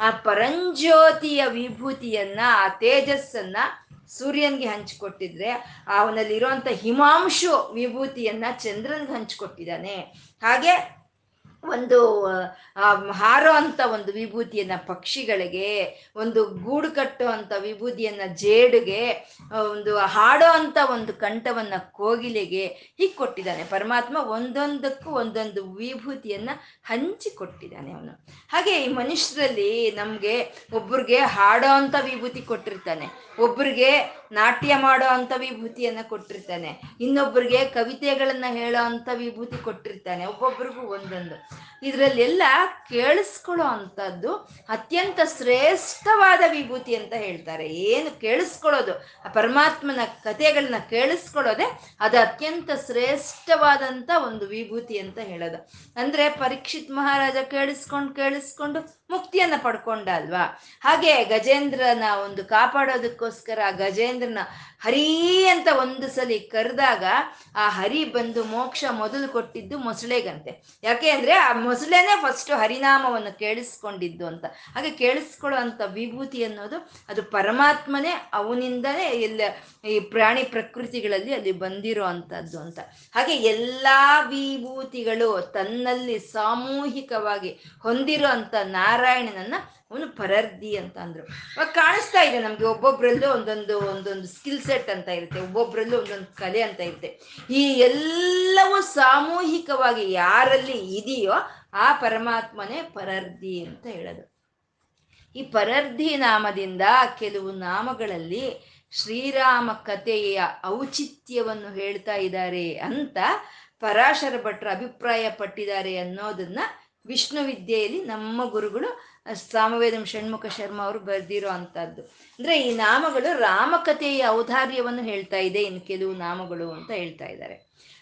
ಆ ಪರಂಜ್ಯೋತಿಯ ವಿಭೂತಿಯನ್ನ ಆ ತೇಜಸ್ಸನ್ನ ಸೂರ್ಯನ್ಗೆ ಹಂಚಿಕೊಟ್ಟಿದ್ರೆ ಅವನಲ್ಲಿರುವಂತ ಹಿಮಾಂಶು ವಿಭೂತಿಯನ್ನ ಚಂದ್ರನ್ಗೆ ಹಂಚಿಕೊಟ್ಟಿದ್ದಾನೆ. ಹಾಗೆ ಒಂದು ಹಾರೋ ಅಂತ ಒಂದು ವಿಭೂತಿಯನ್ನ ಪಕ್ಷಿಗಳಿಗೆ, ಒಂದು ಗೂಡು ಕಟ್ಟೋ ಅಂತ ವಿಭೂತಿಯನ್ನ ಜೇಡಿಗೆ ಒಂದು ಹಾಡೋ ಅಂತ ಒಂದು ಕಂಠವನ್ನ ಕೋಗಿಲೆಗೆ ಹೀಗೆ ಕೊಟ್ಟಿದ್ದಾನೆ. ಪರಮಾತ್ಮ ಒಂದೊಂದಕ್ಕೂ ಒಂದೊಂದು ವಿಭೂತಿಯನ್ನ ಹಂಚಿ ಕೊಟ್ಟಿದ್ದಾನೆ ಅವನು. ಹಾಗೆ ಈ ಮನುಷ್ಯರಲ್ಲಿ ನಮ್ಗೆ ಒಬ್ರಿಗೆ ಹಾಡೋ ಅಂತ ವಿಭೂತಿ ಕೊಟ್ಟಿರ್ತಾನೆ. ಒಬ್ರಿಗೆ ನಾಟ್ಯ ಮಾಡೋ ಅಂತ ವಿಭೂತಿಯನ್ನ ಕೊಟ್ಟಿರ್ತಾನೆ. ಇನ್ನೊಬ್ರಿಗೆ ಕವಿತೆಗಳನ್ನ ಹೇಳೋ ಅಂತ ವಿಭೂತಿ ಕೊಟ್ಟಿರ್ತಾನೆ. ಒಬ್ಬೊಬ್ರಿಗೂ ಒಂದೊಂದು. ಇದರಲ್ಲೆಲ್ಲ ಕೇಳಿಸ್ಕೊಳ್ಳೋ ಅಂಥದ್ದು ಅತ್ಯಂತ ಶ್ರೇಷ್ಠವಾದ ವಿಭೂತಿ ಅಂತ ಹೇಳ್ತಾರೆ. ಏನು ಕೇಳಿಸ್ಕೊಳ್ಳೋದು? ಆ ಪರಮಾತ್ಮನ ಕಥೆಗಳನ್ನ ಕೇಳಿಸ್ಕೊಳ್ಳೋದೆ ಅದು ಅತ್ಯಂತ ಶ್ರೇಷ್ಠವಾದಂಥ ಒಂದು ವಿಭೂತಿ ಅಂತ ಹೇಳೋದು. ಅಂದ್ರೆ ಪರೀಕ್ಷಿತ್ ಮಹಾರಾಜ ಕೇಳಿಸ್ಕೊಂಡು ಕೇಳಿಸ್ಕೊಂಡು ಮುಕ್ತಿಯನ್ನ ಪಡ್ಕೊಂಡ ಅಲ್ವಾ ಹಾಗೆ ಗಜೇಂದ್ರನ ಒಂದು ಕಾಪಾಡೋದಕ್ಕೋಸ್ಕರ ಗಜೇಂದ್ರನ ಹರಿ ಅಂತ ಒಂದು ಸಲಿ ಕರೆದಾಗ ಆ ಹರಿ ಬಂದು ಮೋಕ್ಷ ಮೊದಲು ಕೊಟ್ಟಿದ್ದು ಮೊಸಳೆಗಂತೆ. ಯಾಕೆ ಅಂದ್ರೆ ಆ ಮೊಸಳೆನೇ ಫಸ್ಟ್ ಹರಿನಾಮವನ್ನು ಕೇಳಿಸ್ಕೊಂಡಿದ್ದು ಅಂತ. ಹಾಗೆ ಕೇಳಿಸ್ಕೊಳ್ಳೋ ಅಂತ ವಿಭೂತಿ ಅನ್ನೋದು ಅದು ಪರಮಾತ್ಮನೇ ಅವನಿಂದನೇ ಎಲ್ಲ ಈ ಪ್ರಾಣಿ ಪ್ರಕೃತಿಗಳಲ್ಲಿ ಅಲ್ಲಿ ಬಂದಿರೋ ಅಂತದ್ದು ಅಂತ. ಹಾಗೆ ಎಲ್ಲಾ ವಿಭೂತಿಗಳು ತನ್ನಲ್ಲಿ ಸಾಮೂಹಿಕವಾಗಿ ಹೊಂದಿರೋ ಅಂತ ನಾರಾಯಣನನ್ನ ಅವನು ಪರರ್ದಿ ಅಂತ ಅಂದ್ರು. ಕಾಣಿಸ್ತಾ ಇದೆ ನಮ್ಗೆ ಒಬ್ಬೊಬ್ರಲ್ಲೂ ಒಂದೊಂದು ಒಂದೊಂದು ಸ್ಕಿಲ್ ಸೆಟ್ ಅಂತ ಇರುತ್ತೆ, ಒಬ್ಬೊಬ್ರಲ್ಲೂ ಒಂದೊಂದು ಕಲೆ ಅಂತ ಇರುತ್ತೆ. ಈ ಎಲ್ಲವೂ ಸಾಮೂಹಿಕವಾಗಿ ಯಾರಲ್ಲಿ ಇದೆಯೋ ಆ ಪರಮಾತ್ಮನೇ ಪರರ್ದಿ ಅಂತ ಹೇಳೋದು. ಈ ಪರರ್ಧಿ ನಾಮದಿಂದ ಕೆಲವು ನಾಮಗಳಲ್ಲಿ ಶ್ರೀರಾಮ ಕಥೆಯ ಔಚಿತ್ಯವನ್ನು ಹೇಳ್ತಾ ಇದ್ದಾರೆ ಅಂತ ಪರಾಶರ ಭಟ್ರು ಅಭಿಪ್ರಾಯ ಪಟ್ಟಿದ್ದಾರೆ ಅನ್ನೋದನ್ನ ವಿಷ್ಣು ವಿದ್ಯೆಯಲ್ಲಿ ನಮ್ಮ ಗುರುಗಳು ಸಾಮವೇದಂ ಷಣ್ಮುಖ ಶರ್ಮ ಅವರು ಬರೆದಿರೋ ಅಂಥದ್ದು. ಅಂದ್ರೆ ಈ ನಾಮಗಳು ರಾಮಕಥೆಯ ಔದಾರ್ಯವನ್ನು ಹೇಳ್ತಾ ಇದೆ ಇನ್ನು ಕೆಲವು ನಾಮಗಳು ಅಂತ ಹೇಳ್ತಾ ಇದ್ದಾರೆ.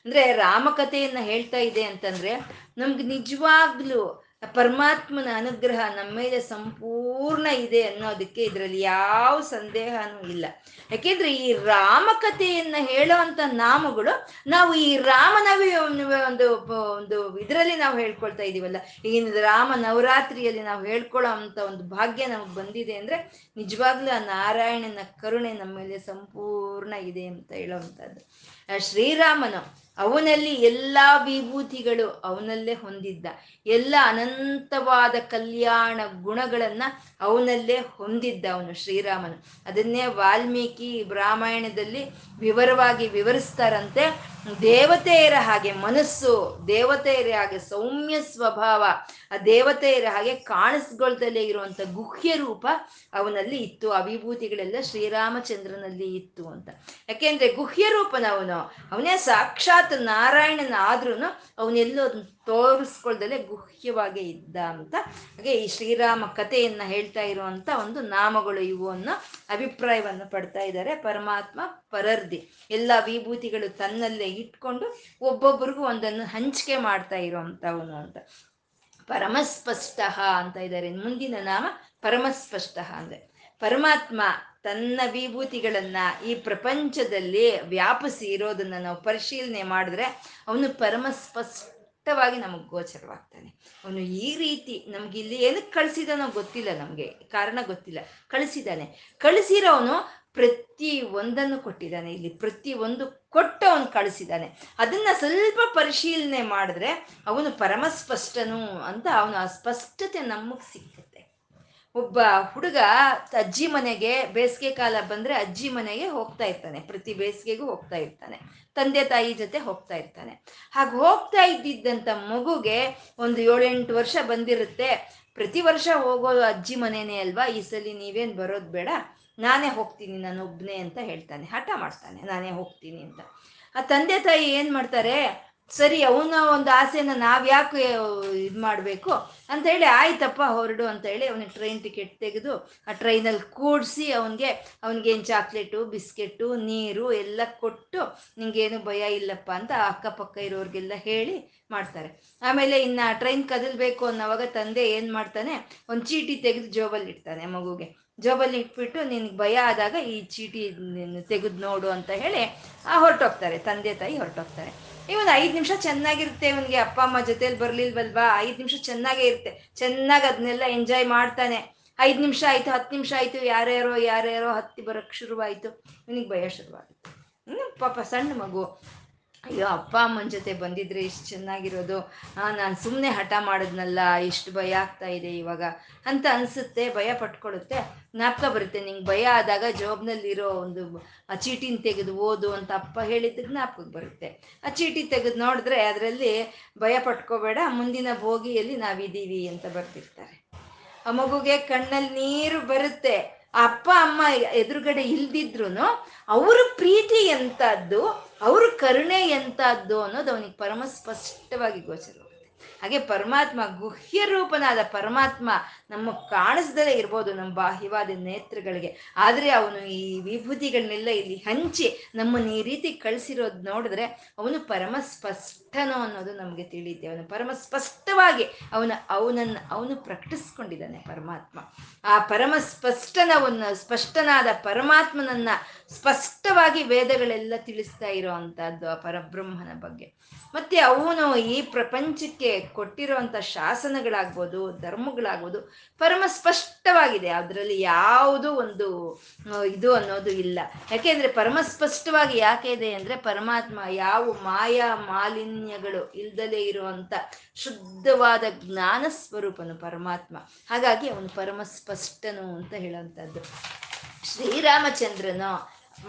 ಅಂದ್ರೆ ರಾಮಕಥೆಯನ್ನು ಹೇಳ್ತಾ ಇದೆ ಅಂತಂದ್ರೆ ನಮ್ಗೆ ನಿಜವಾಗ್ಲೂ ಪರಮಾತ್ಮನ ಅನುಗ್ರಹ ನಮ್ಮ ಮೇಲೆ ಸಂಪೂರ್ಣ ಇದೆ ಅನ್ನೋದಕ್ಕೆ ಇದರಲ್ಲಿ ಯಾವ ಸಂದೇಹನೂ ಇಲ್ಲ. ಯಾಕೆಂದ್ರೆ ಈ ರಾಮಕಥೆಯನ್ನ ಹೇಳೋ ಅಂತ ನಾಮಗಳು ನಾವು ಈ ರಾಮನವಿ ಒಂದು ಒಂದು ಇದರಲ್ಲಿ ನಾವು ಹೇಳ್ಕೊಳ್ತಾ ಇದೀವಲ್ಲ. ಈಗಿನ ರಾಮ ನವರಾತ್ರಿಯಲ್ಲಿ ನಾವು ಹೇಳ್ಕೊಳ್ಳೋ ಅಂತ ಒಂದು ಭಾಗ್ಯ ನಮಗೆ ಬಂದಿದೆ ಅಂದ್ರೆ ನಿಜವಾಗ್ಲೂ ಆ ನಾರಾಯಣನ ಕರುಣೆ ನಮ್ಮ ಮೇಲೆ ಸಂಪೂರ್ಣ ಇದೆ ಅಂತ ಹೇಳೋವಂಥದ್ದು. ಶ್ರೀರಾಮನು ಅವನಲ್ಲಿ ಎಲ್ಲಾ ವಿಭೂತಿಗಳು ಅವನಲ್ಲೇ ಹೊಂದಿದ್ದ. ಎಲ್ಲ ಅನಂತವಾದ ಕಲ್ಯಾಣ ಗುಣಗಳನ್ನ ಅವನಲ್ಲೇ ಹೊಂದಿದ್ದ ಅವನು ಶ್ರೀರಾಮನು. ಅದನ್ನೇ ವಾಲ್ಮೀಕಿ ರಾಮಾಯಣದಲ್ಲಿ ವಿವರವಾಗಿ ವಿವರಿಸ್ತಾರಂತೆ, ದೇವತೆಯರ ಹಾಗೆ ಮನಸ್ಸು, ದೇವತೆಯರ ಹಾಗೆ ಸೌಮ್ಯ ಸ್ವಭಾವ ಆ ದೇವತೆಯರ ಹಾಗೆ ಕಾಣಿಸ್ಕೊಳ್ದಲೇ ಇರುವಂತ ಗುಹ್ಯ ರೂಪ ಅವನಲ್ಲಿ ಇತ್ತು. ಆ ವಿಭೂತಿಗಳೆಲ್ಲ ಶ್ರೀರಾಮಚಂದ್ರನಲ್ಲಿ ಇತ್ತು ಅಂತ. ಯಾಕೆಂದ್ರೆ ಗುಹ್ಯ ರೂಪನವನು, ಅವನೇ ಸಾಕ್ಷಾತ್ ನಾರಾಯಣನ ಆದ್ರೂ ಅವನೆಲ್ಲೋ ತೋರಿಸ್ಕೊಳ್ದಲೆ ಗುಹ್ಯವಾಗೇ ಇದ್ದ ಅಂತ. ಹಾಗೆ ಈ ಶ್ರೀರಾಮ ಕಥೆಯನ್ನ ಹೇಳ್ತಾ ಇರುವಂತ ಒಂದು ನಾಮಗಳು ಇವು ಅನ್ನೋ ಅಭಿಪ್ರಾಯವನ್ನು ಪಡ್ತಾ ಇದ್ದಾರೆ. ಪರಮಾತ್ಮ ಪರರ್ದಿ, ಎಲ್ಲ ವಿಭೂತಿಗಳು ತನ್ನಲ್ಲೇ ಇಟ್ಕೊಂಡು ಒಬ್ಬೊಬ್ಬರಿಗೂ ಒಂದನ್ನು ಹಂಚಿಕೆ ಮಾಡ್ತಾ ಇರುವಂತವನು ಅಂತ. ಪರಮಸ್ಪಷ್ಟ ಅಂತ ಇದ್ದಾರೆ. ಮುಂದಿನ ನಾಮ ಪರಮಸ್ಪಷ್ಟ ಅಂದ್ರೆ ಪರಮಾತ್ಮ ತನ್ನ ವಿಭೂತಿಗಳನ್ನ ಈ ಪ್ರಪಂಚದಲ್ಲಿ ವ್ಯಾಪಿಸಿ ಇರೋದನ್ನ ನಾವು ಪರಿಶೀಲನೆ ಮಾಡಿದ್ರೆ ಅವನು ಪರಮಸ್ಪಷ್ಟವಾಗಿ ನಮಗೆ ಗೋಚರವಾಗ್ತಾನೆ. ಅವನು ಈ ರೀತಿ ನಮ್ಗೆ ಇಲ್ಲಿ ಏನಕ್ಕೆ ಕಳಿಸಿದಾನೋ ಗೊತ್ತಿಲ್ಲ ನಮ್ಗೆ. ಕಾರಣ ಗೊತ್ತಿಲ್ಲ. ಕಳಿಸಿದಾನೆ. ಕಳಿಸಿರೋನು ಪ್ರತಿ ಒಂದನ್ನು ಕೊಟ್ಟಿದ್ದಾನೆ ಇಲ್ಲಿ, ಪ್ರತಿ ಒಂದು ಕೊಟ್ಟು ಅವನು ಕಳಿಸಿದ್ದಾನೆ. ಅದನ್ನ ಸ್ವಲ್ಪ ಪರಿಶೀಲನೆ ಮಾಡಿದ್ರೆ ಅವನು ಪರಮಸ್ಪಷ್ಟನು ಅಂತ ಅವನು ಆ ಸ್ಪಷ್ಟತೆ ನಮಗೆ ಸಿಕ್ಕುತ್ತೆ. ಒಬ್ಬ ಹುಡುಗ ಅಜ್ಜಿ ಮನೆಗೆ ಬೇಸಿಗೆ ಕಾಲ ಬಂದ್ರೆ ಅಜ್ಜಿ ಮನೆಗೆ ಹೋಗ್ತಾ ಇರ್ತಾನೆ, ಪ್ರತಿ ಬೇಸಿಗೆಗೂ ಹೋಗ್ತಾ ಇರ್ತಾನೆ, ತಂದೆ ತಾಯಿ ಜೊತೆ ಹೋಗ್ತಾ ಇರ್ತಾನೆ. ಹಾಗೆ ಹೋಗ್ತಾ ಇದ್ದಿದ್ದಂಥ ಮಗುಗೆ ಒಂದು ಏಳೆಂಟು ವರ್ಷ ಬಂದಿರುತ್ತೆ. ಪ್ರತಿ ವರ್ಷ ಹೋಗೋದು ಅಜ್ಜಿ ಮನೆನೇ ಅಲ್ವಾ? ಈ ಸಲ ನೀವೇನು ಬರೋದು ಬೇಡ. ನಾನೇ ಹೋಗ್ತೀನಿ, ನಾನು ಒಬ್ಬನೇ ಅಂತ ಹೇಳ್ತಾನೆ, ಹಠ ಮಾಡ್ತಾನೆ, ನಾನೇ ಹೋಗ್ತೀನಿ ಅಂತ. ಆ ತಂದೆ ತಾಯಿ ಏನು ಮಾಡ್ತಾರೆ, ಸರಿ, ಅವನ ಒಂದು ಆಸೆನ ನಾವ್ಯಾಕೆ ಇದು ಮಾಡಬೇಕು? ಅಂತ ಹೇಳಿ, ಆಯ್ತಪ್ಪ, ಹೊರಡು ಅಂತ ಹೇಳಿ ಅವನಿಗೆ ಟ್ರೈನ್ ಟಿಕೆಟ್ ತೆಗೆದು, ಆ ಟ್ರೈನಲ್ಲಿ ಕೂಡಿಸಿ ಅವನಿಗೆ, ಅವನಿಗೇನು ಚಾಕ್ಲೇಟು ಬಿಸ್ಕೆಟು ನೀರು ಎಲ್ಲ ಕೊಟ್ಟು, ನಿಂಗೇನು ಭಯ ಇಲ್ಲಪ್ಪ ಅಂತ ಅಕ್ಕಪಕ್ಕ ಇರೋರಿಗೆಲ್ಲ ಹೇಳಿ ಮಾಡ್ತಾರೆ. ಆಮೇಲೆ ಇನ್ನು ಟ್ರೈನ್ ಕದಲ್ಬೇಕು ಅನ್ನೋವಾಗ ತಂದೆ ಏನು ಮಾಡ್ತಾನೆ, ಒಂದು ಚೀಟಿ ತೆಗೆದು ಜೋಬಲ್ಲಿ ಇಡ್ತಾನೆ ಮಗುಗೆ. ಜೋಬಲ್ಲಿ ಇಟ್ಬಿಟ್ಟು ನಿನಗೆ ಭಯ ಆದಾಗ ಈ ಚೀಟಿ ತೆಗೆದು ನೋಡು ಅಂತ ಹೇಳಿ ಹೊರಟೋಗ್ತಾರೆ, ತಂದೆ ತಾಯಿ ಹೊರಟೋಗ್ತಾರೆ. ಇವನು ಐದು ನಿಮಿಷ ಚೆನ್ನಾಗಿರುತ್ತೆ ಇವನಿಗೆ, ಅಪ್ಪ ಅಮ್ಮ ಜೊತೆಲಿ ಬರ್ಲಿಲ್ವಲ್ವಾ? ಐದು ನಿಮಿಷ ಚೆನ್ನಾಗೇ ಇರುತ್ತೆ, ಚೆನ್ನಾಗಿ ಅದನ್ನೆಲ್ಲ ಎಂಜಾಯ್ ಮಾಡ್ತಾನೆ. ಐದು ನಿಮಿಷ ಆಯ್ತು, ಹತ್ತು ನಿಮಿಷ ಆಯ್ತು, ಯಾರ್ಯಾರೋ ಯಾರ್ಯಾರೋ ಹತ್ತಿ ಬರೋಕ್ಕೆ ಶುರುವಾಯಿತು. ಇವನಿಗೆ ಭಯ ಶುರುವಾಗುತ್ತೆ. ಪಾಪ ಸಣ್ಣ ಮಗು. ಅಯ್ಯೋ, ಅಪ್ಪ ಅಮ್ಮನ ಜೊತೆ ಬಂದಿದ್ರೆ ಇಷ್ಟು ಚೆನ್ನಾಗಿರೋದು. ನಾನು ಸುಮ್ಮನೆ ಹಠ ಮಾಡಿದ್ನಲ್ಲ, ಇಷ್ಟು ಭಯ ಆಗ್ತಾ ಇದೆ ಇವಾಗ. ಅಂತ ಅನಿಸುತ್ತೆ, ಭಯ ಪಟ್ಕೊಳ್ಳುತ್ತೆ ಜ್ಞಾಪಕ ಬರುತ್ತೆ, ನಿಂಗೆ ಭಯ ಆದಾಗ ಜಾಬ್ನಲ್ಲಿರೋ ಒಂದು, ಆ ಚೀಟಿನ ತೆಗೆದು ಓದು ಅಂತ ಅಪ್ಪ ಹೇಳಿದ್ದು ಜ್ಞಾಪಕಕ್ಕೆ ಬರುತ್ತೆ. ಆ ಚೀಟಿ ತೆಗೆದು ನೋಡಿದ್ರೆ ಅದರಲ್ಲಿ ಭಯ ಪಟ್ಕೋಬೇಡ, ಮುಂದಿನ ಭೋಗಿಯಲ್ಲಿ ನಾವಿದ್ದೀವಿ ಅಂತ ಬರ್ತಿರ್ತಾರೆ ಆ ಮಗುಗೆ ಕಣ್ಣಲ್ಲಿ ನೀರು ಬರುತ್ತೆ. ಅಪ್ಪ, ಅಮ್ಮ ಎದುರುಗಡೆ ಇಲ್ದಿದ್ರು ಅವ್ರ ಪ್ರೀತಿ ಎಂತದ್ದು, ಅವ್ರ ಕರುಣೆ ಎಂತದ್ದು ಅನ್ನೋದು ಅವನಿಗೆ ಪರಮ ಸ್ಪಷ್ಟವಾಗಿ ಗೋಚರವಾಗುತ್ತೆ. ಹಾಗೆ ಪರಮಾತ್ಮ ಗುಹ್ಯ ರೂಪನಾದ ಪರಮಾತ್ಮ ನಮ್ಮ ಕಾಣಿಸ್ದಲೇ ಇರ್ಬೋದು ನಮ್ಮ ಬಾಹ್ಯವಾದ ನೇತ್ರಗಳಿಗೆ. ಆದರೆ ಅವನು ಈ ವಿಭೂತಿಗಳನ್ನೆಲ್ಲ ಇಲ್ಲಿ ಹಂಚಿ ನಮ್ಮನ್ನು ಈ ರೀತಿ ಕಳಿಸಿರೋದು ನೋಡಿದ್ರೆ ಅವನು ಪರಮ ಸ್ಪಷ್ಟನೋ ಅನ್ನೋದು ನಮಗೆ ತಿಳಿಯುತ್ತೆ. ಅವನು ಪರಮ ಸ್ಪಷ್ಟವಾಗಿ ಅವನ, ಅವನನ್ನು, ಅವನು ಪ್ರಕಟಿಸ್ಕೊಂಡಿದ್ದಾನೆ ಪರಮಾತ್ಮ. ಆ ಪರಮ ಸ್ಪಷ್ಟನವನ್ನು, ಸ್ಪಷ್ಟನಾದ ಪರಮಾತ್ಮನನ್ನ ಸ್ಪಷ್ಟವಾಗಿ ವೇದಗಳೆಲ್ಲ ತಿಳಿಸ್ತಾ ಇರೋ ಅಂತದ್ದು ಆ ಪರಬ್ರಹ್ಮನ ಬಗ್ಗೆ. ಮತ್ತೆ ಅವನು ಈ ಪ್ರಪಂಚಕ್ಕೆ ಕೊಟ್ಟಿರುವಂಥ ಶಾಸನಗಳಾಗ್ಬೋದು, ಧರ್ಮಗಳಾಗ್ಬೋದು, ಪರಮ ಸ್ಪಷ್ಟವಾಗಿದೆ. ಅದರಲ್ಲಿ ಯಾವುದು ಒಂದು ಇದು ಅನ್ನೋದು ಇಲ್ಲ. ಯಾಕೆಂದ್ರೆ ಪರಮ ಸ್ಪಷ್ಟವಾಗಿ ಯಾಕೆ ಇದೆ ಅಂದರೆ ಪರಮಾತ್ಮ ಯಾವ ಮಾಯಾ ಮಾಲಿನ್ಯಗಳು ಇಲ್ದಲೇ ಇರುವಂಥ ಶುದ್ಧವಾದ ಜ್ಞಾನ ಸ್ವರೂಪನು ಪರಮಾತ್ಮ. ಹಾಗಾಗಿ ಅವನು ಪರಮ ಸ್ಪಷ್ಟನು ಅಂತ ಹೇಳುವಂಥದ್ದು ಶ್ರೀರಾಮಚಂದ್ರನು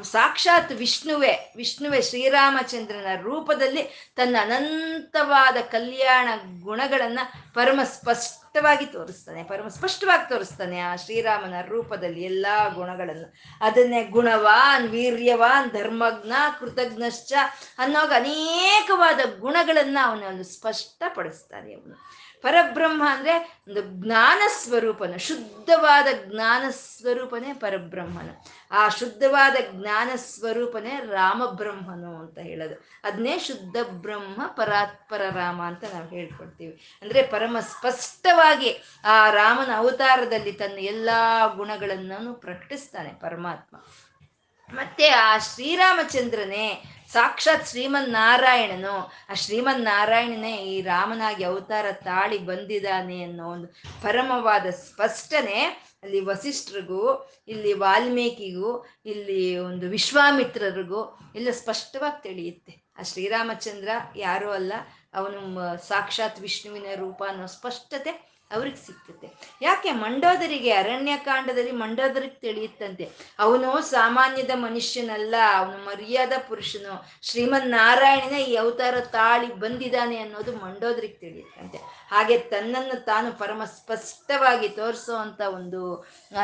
ಸಾಕ್ಷಾತ್ ವಿಷ್ಣುವೆ ವಿಷ್ಣುವೆ ಶ್ರೀರಾಮಚಂದ್ರನ ರೂಪದಲ್ಲಿ ತನ್ನ ಅನಂತವಾದ ಕಲ್ಯಾಣ ಗುಣಗಳನ್ನ ಪರಮ ಸ್ಪಷ್ಟವಾಗಿ ತೋರಿಸ್ತಾನೆ, ಪರಮ ಸ್ಪಷ್ಟವಾಗಿ ತೋರಿಸ್ತಾನೆ ಆ ಶ್ರೀರಾಮನ ರೂಪದಲ್ಲಿ ಎಲ್ಲಾ ಗುಣಗಳನ್ನು. ಅದನ್ನೇ ಗುಣವಾನ್, ವೀರ್ಯವಾನ್, ಧರ್ಮಜ್ಞ, ಕೃತಜ್ಞಶ್ಚ ಅನ್ನೋಗ ಅನೇಕವಾದ ಗುಣಗಳನ್ನ ಅವನು ಸ್ಪಷ್ಟಪಡಿಸ್ತಾನೆ ಅವನು. ಪರಬ್ರಹ್ಮ ಅಂದ್ರೆ ಒಂದು ಜ್ಞಾನ ಸ್ವರೂಪನ, ಶುದ್ಧವಾದ ಜ್ಞಾನ ಸ್ವರೂಪನೇ ಪರಬ್ರಹ್ಮನು. ಆ ಶುದ್ಧವಾದ ಜ್ಞಾನ ಸ್ವರೂಪನೇ ರಾಮಬ್ರಹ್ಮನು ಅಂತ ಹೇಳೋದು. ಅದನ್ನೇ ಶುದ್ಧ ಬ್ರಹ್ಮ ಪರಾತ್ಪರ ರಾಮ ಅಂತ ನಾವು ಹೇಳ್ಕೊಡ್ತೀವಿ. ಅಂದ್ರೆ ಪರಮ ಸ್ಪಷ್ಟವಾಗಿ ಆ ರಾಮನ ಅವತಾರದಲ್ಲಿ ತನ್ನ ಎಲ್ಲಾ ಗುಣಗಳನ್ನು ಪ್ರಕಟಿಸ್ತಾನೆ ಪರಮಾತ್ಮ. ಮತ್ತೆ ಆ ಶ್ರೀರಾಮಚಂದ್ರನೇ ಸಾಕ್ಷಾತ್ ಶ್ರೀಮನ್ನಾರಾಯಣನು. ಆ ಶ್ರೀಮನ್ನಾರಾಯಣನೇ ಈ ರಾಮನಾಗಿ ಅವತಾರ ತಾಳಿ ಬಂದಿದ್ದಾನೆ ಅನ್ನೋ ಒಂದು ಪರಮವಾದ ಸ್ಪಷ್ಟನೆ ಅಲ್ಲಿ ವಸಿಷ್ಠರಿಗೂ, ಇಲ್ಲಿ ವಾಲ್ಮೀಕಿಗೂ, ಇಲ್ಲಿ ಒಂದು ವಿಶ್ವಾಮಿತ್ರರಿಗೂ ಎಲ್ಲ ಸ್ಪಷ್ಟವಾಗಿ ತಿಳಿಯುತ್ತೆ. ಆ ಶ್ರೀರಾಮಚಂದ್ರ ಯಾರೂ ಅಲ್ಲ, ಅವನು ಸಾಕ್ಷಾತ್ ವಿಷ್ಣುವಿನ ರೂಪ ಅನ್ನೋ ಸ್ಪಷ್ಟತೆ ಅವ್ರಿಗೆ ಸಿಕ್ತತೆ ಯಾಕೆ? ಮಂಡೋದರಿಗೆ, ಅರಣ್ಯಕಾಂಡದಲ್ಲಿ ಮಂಡೋದರಿಗೆ ತಿಳಿಯುತ್ತಂತೆ. ಅವನು ಸಾಮಾನ್ಯದ ಮನುಷ್ಯನಲ್ಲ, ಅವನು ಮರ್ಯಾದ ಪುರುಷನು. ಶ್ರೀಮನ್ ನಾರಾಯಣನೇ ಈ ಅವತಾರ ತಾಳಿ ಬಂದಿದ್ದಾನೆ ಅನ್ನೋದು ಮಂಡೋದರಿಗೆ ತಿಳಿಯುತ್ತಂತೆ. ಹಾಗೆ ತನ್ನನ್ನು ತಾನು ಪರಮ ಸ್ಪಷ್ಟವಾಗಿ ತೋರಿಸುವಂತ ಒಂದು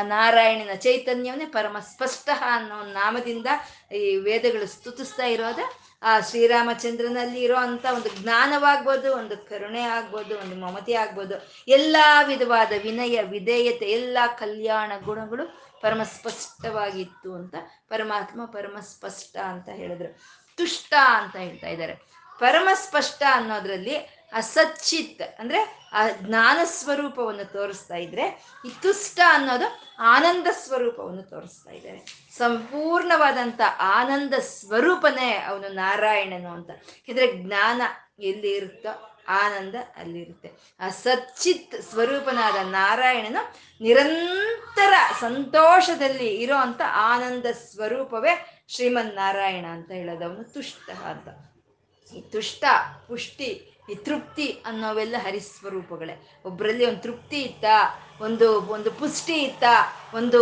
ನಾರಾಯಣನ ಚೈತನ್ಯವನ್ನೇ ಪರಮ ಸ್ಪಷ್ಟ ಅನ್ನೋ ನಾಮದಿಂದ ಈ ವೇದಗಳು ಸ್ತುತಿಸ್ತಾ ಇರೋದ ಆ, ಶ್ರೀರಾಮಚಂದ್ರನಲ್ಲಿ ಇರೋ ಅಂತ ಒಂದು ಜ್ಞಾನವಾಗ್ಬೋದು, ಒಂದು ಕರುಣೆ ಆಗ್ಬೋದು, ಒಂದು ಮಮತೆ ಆಗ್ಬೋದು, ಎಲ್ಲ ವಿಧವಾದ ವಿನಯ, ವಿಧೇಯತೆ, ಎಲ್ಲ ಕಲ್ಯಾಣ ಗುಣಗಳು ಪರಮ ಸ್ಪಷ್ಟವಾಗಿತ್ತು ಅಂತ ಪರಮಾತ್ಮ ಪರಮ ಸ್ಪಷ್ಟ ಅಂತ ಹೇಳಿದ್ರು. ತುಷ್ಟ ಅಂತ ಹೇಳ್ತಾ ಇದ್ದಾರೆ. ಪರಮ ಸ್ಪಷ್ಟ ಅನ್ನೋದ್ರಲ್ಲಿ ಅಸಚ್ಚಿತ್ ಅಂದ್ರೆ ಆ ಜ್ಞಾನ ಸ್ವರೂಪವನ್ನು ತೋರಿಸ್ತಾ ಇದ್ರೆ, ಈ ತುಷ್ಟ ಅನ್ನೋದು ಆನಂದ ಸ್ವರೂಪವನ್ನು ತೋರಿಸ್ತಾ ಇದ್ದಾರೆ ಸಂಪೂರ್ಣವಾದಂಥ ಆನಂದ ಸ್ವರೂಪನೇ ಅವನು ನಾರಾಯಣನು ಅಂತ. ಯಾಕಂದ್ರೆ ಜ್ಞಾನ ಎಲ್ಲಿ ಇರುತ್ತೋ ಆನಂದ ಅಲ್ಲಿರುತ್ತೆ. ಆ ಸಚ್ಚಿತ್ ಸ್ವರೂಪನಾದ ನಾರಾಯಣನು ನಿರಂತರ ಸಂತೋಷದಲ್ಲಿ ಇರೋ ಅಂತ ಆನಂದ ಸ್ವರೂಪವೇ ಶ್ರೀಮನ್ ನಾರಾಯಣ ಅಂತ ಹೇಳೋದು. ಅವನು ತುಷ್ಟ ಅಂತ. ಈ ತುಷ್ಟ, ಪುಷ್ಟಿ ಈ ತೃಪ್ತಿ ಅನ್ನೋವೆಲ್ಲ ಹರಿಸ್ವರೂಪಗಳೇ ಒಬ್ಬರಲ್ಲಿ ಒಂದು ತೃಪ್ತಿ ಇತ್ತ, ಒಂದು ಒಂದು ಪುಷ್ಟಿ ಇತ್ತ, ಒಂದು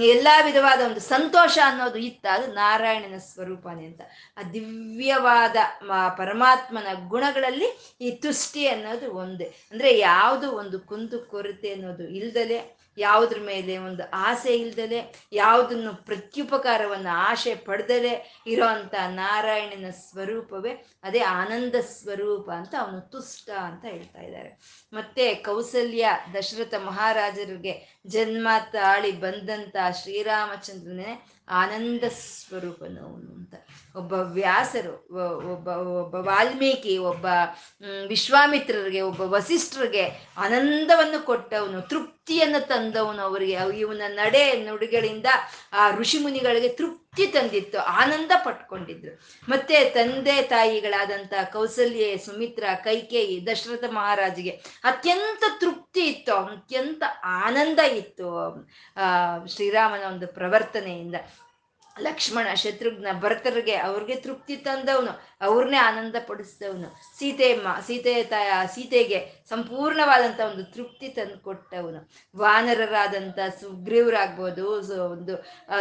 ಎಲ್ಲ ವಿಧವಾದ ಒಂದು ಸಂತೋಷ ಅನ್ನೋದು ಇತ್ತ, ಅದು ನಾರಾಯಣನ ಸ್ವರೂಪನೇ ಅಂತ. ಆ ದಿವ್ಯವಾದ ಪರಮಾತ್ಮನ ಗುಣಗಳಲ್ಲಿ ಈ ತುಷ್ಟಿ ಅನ್ನೋದು ಒಂದೇ. ಅಂದ್ರೆ ಯಾವುದು ಒಂದು ಕುಂದು ಕೊರತೆ ಅನ್ನೋದು ಇಲ್ದಲೆ ಯಾವುದ್ರ ಮೇಲೆ ಒಂದು ಆಸೆ ಇಲ್ದಲೆ, ಯಾವುದನ್ನು ಪ್ರತ್ಯುಪಕಾರವನ್ನು ಆಶೆ ಪಡೆದಲೆ ಇರೋ ಅಂತ ನಾರಾಯಣನ ಸ್ವರೂಪವೇ, ಅದೇ ಆನಂದ ಸ್ವರೂಪ ಅಂತ ಅವನು ತುಷ್ಟ ಅಂತ ಹೇಳ್ತಾ ಇದ್ದಾರೆ. ಮತ್ತೆ ಕೌಸಲ್ಯ ದಶರಥ ಮಹಾರಾಜರಿಗೆ ಜನ್ಮ ತಾಳಿ ಬಂದಂತ ಶ್ರೀರಾಮಚಂದ್ರನೇ ಆನಂದ ಸ್ವರೂಪನು ಅವನು ಅಂತ. ಒಬ್ಬ ವ್ಯಾಸರು ಒಬ್ಬ ಒಬ್ಬ ವಾಲ್ಮೀಕಿ, ಒಬ್ಬ ವಿಶ್ವಾಮಿತ್ರರಿಗೆ, ಒಬ್ಬ ವಸಿಷ್ಠರಿಗೆ ಆನಂದವನ್ನು ಕೊಟ್ಟವನು, ತೃಪ್ತಿಯನ್ನು ತಂದವನು ಅವರಿಗೆ. ಇವನ ನಡೆ ನುಡಿಗಳಿಂದ ಆ ಋಷಿ ಮುನಿಗಳಿಗೆ ತೃಪ್ತಿ ತಂದಿತ್ತು, ಆನಂದ ಪಟ್ಕೊಂಡಿದ್ರು. ಮತ್ತೆ ತಂದೆ ತಾಯಿಗಳಾದಂತ ಕೌಸಲ್ಯ, ಸುಮಿತ್ರ, ಕೈಕೇಯಿ, ದಶರಥ ಮಹಾರಾಜಿಗೆ ಅತ್ಯಂತ ತೃಪ್ತಿ ಇತ್ತು, ಅತ್ಯಂತ ಆನಂದ ಇತ್ತು, ಆ, ಶ್ರೀರಾಮನ ಒಂದು ಪ್ರವರ್ತನೆಯಿಂದ. ಲಕ್ಷ್ಮಣ ಶತ್ರುಘ್ನ ಭರತರಿಗೆ ಅವ್ರಿಗೆ ತೃಪ್ತಿ ತಂದವನು. ಅವ್ರನ್ನೇ ಆನಂದ ಪಡಿಸಿದವನು ಸೀತೆಯಮ್ಮ ಸೀತೆ ತಾಯ ಸೀತೆಗೆ ಸಂಪೂರ್ಣವಾದಂಥ ಒಂದು ತೃಪ್ತಿ ತಂದು ಕೊಟ್ಟವನು ವಾನರರಾದಂಥ ಸುಗ್ರೀವರಾಗ್ಬೋದು ಒಂದು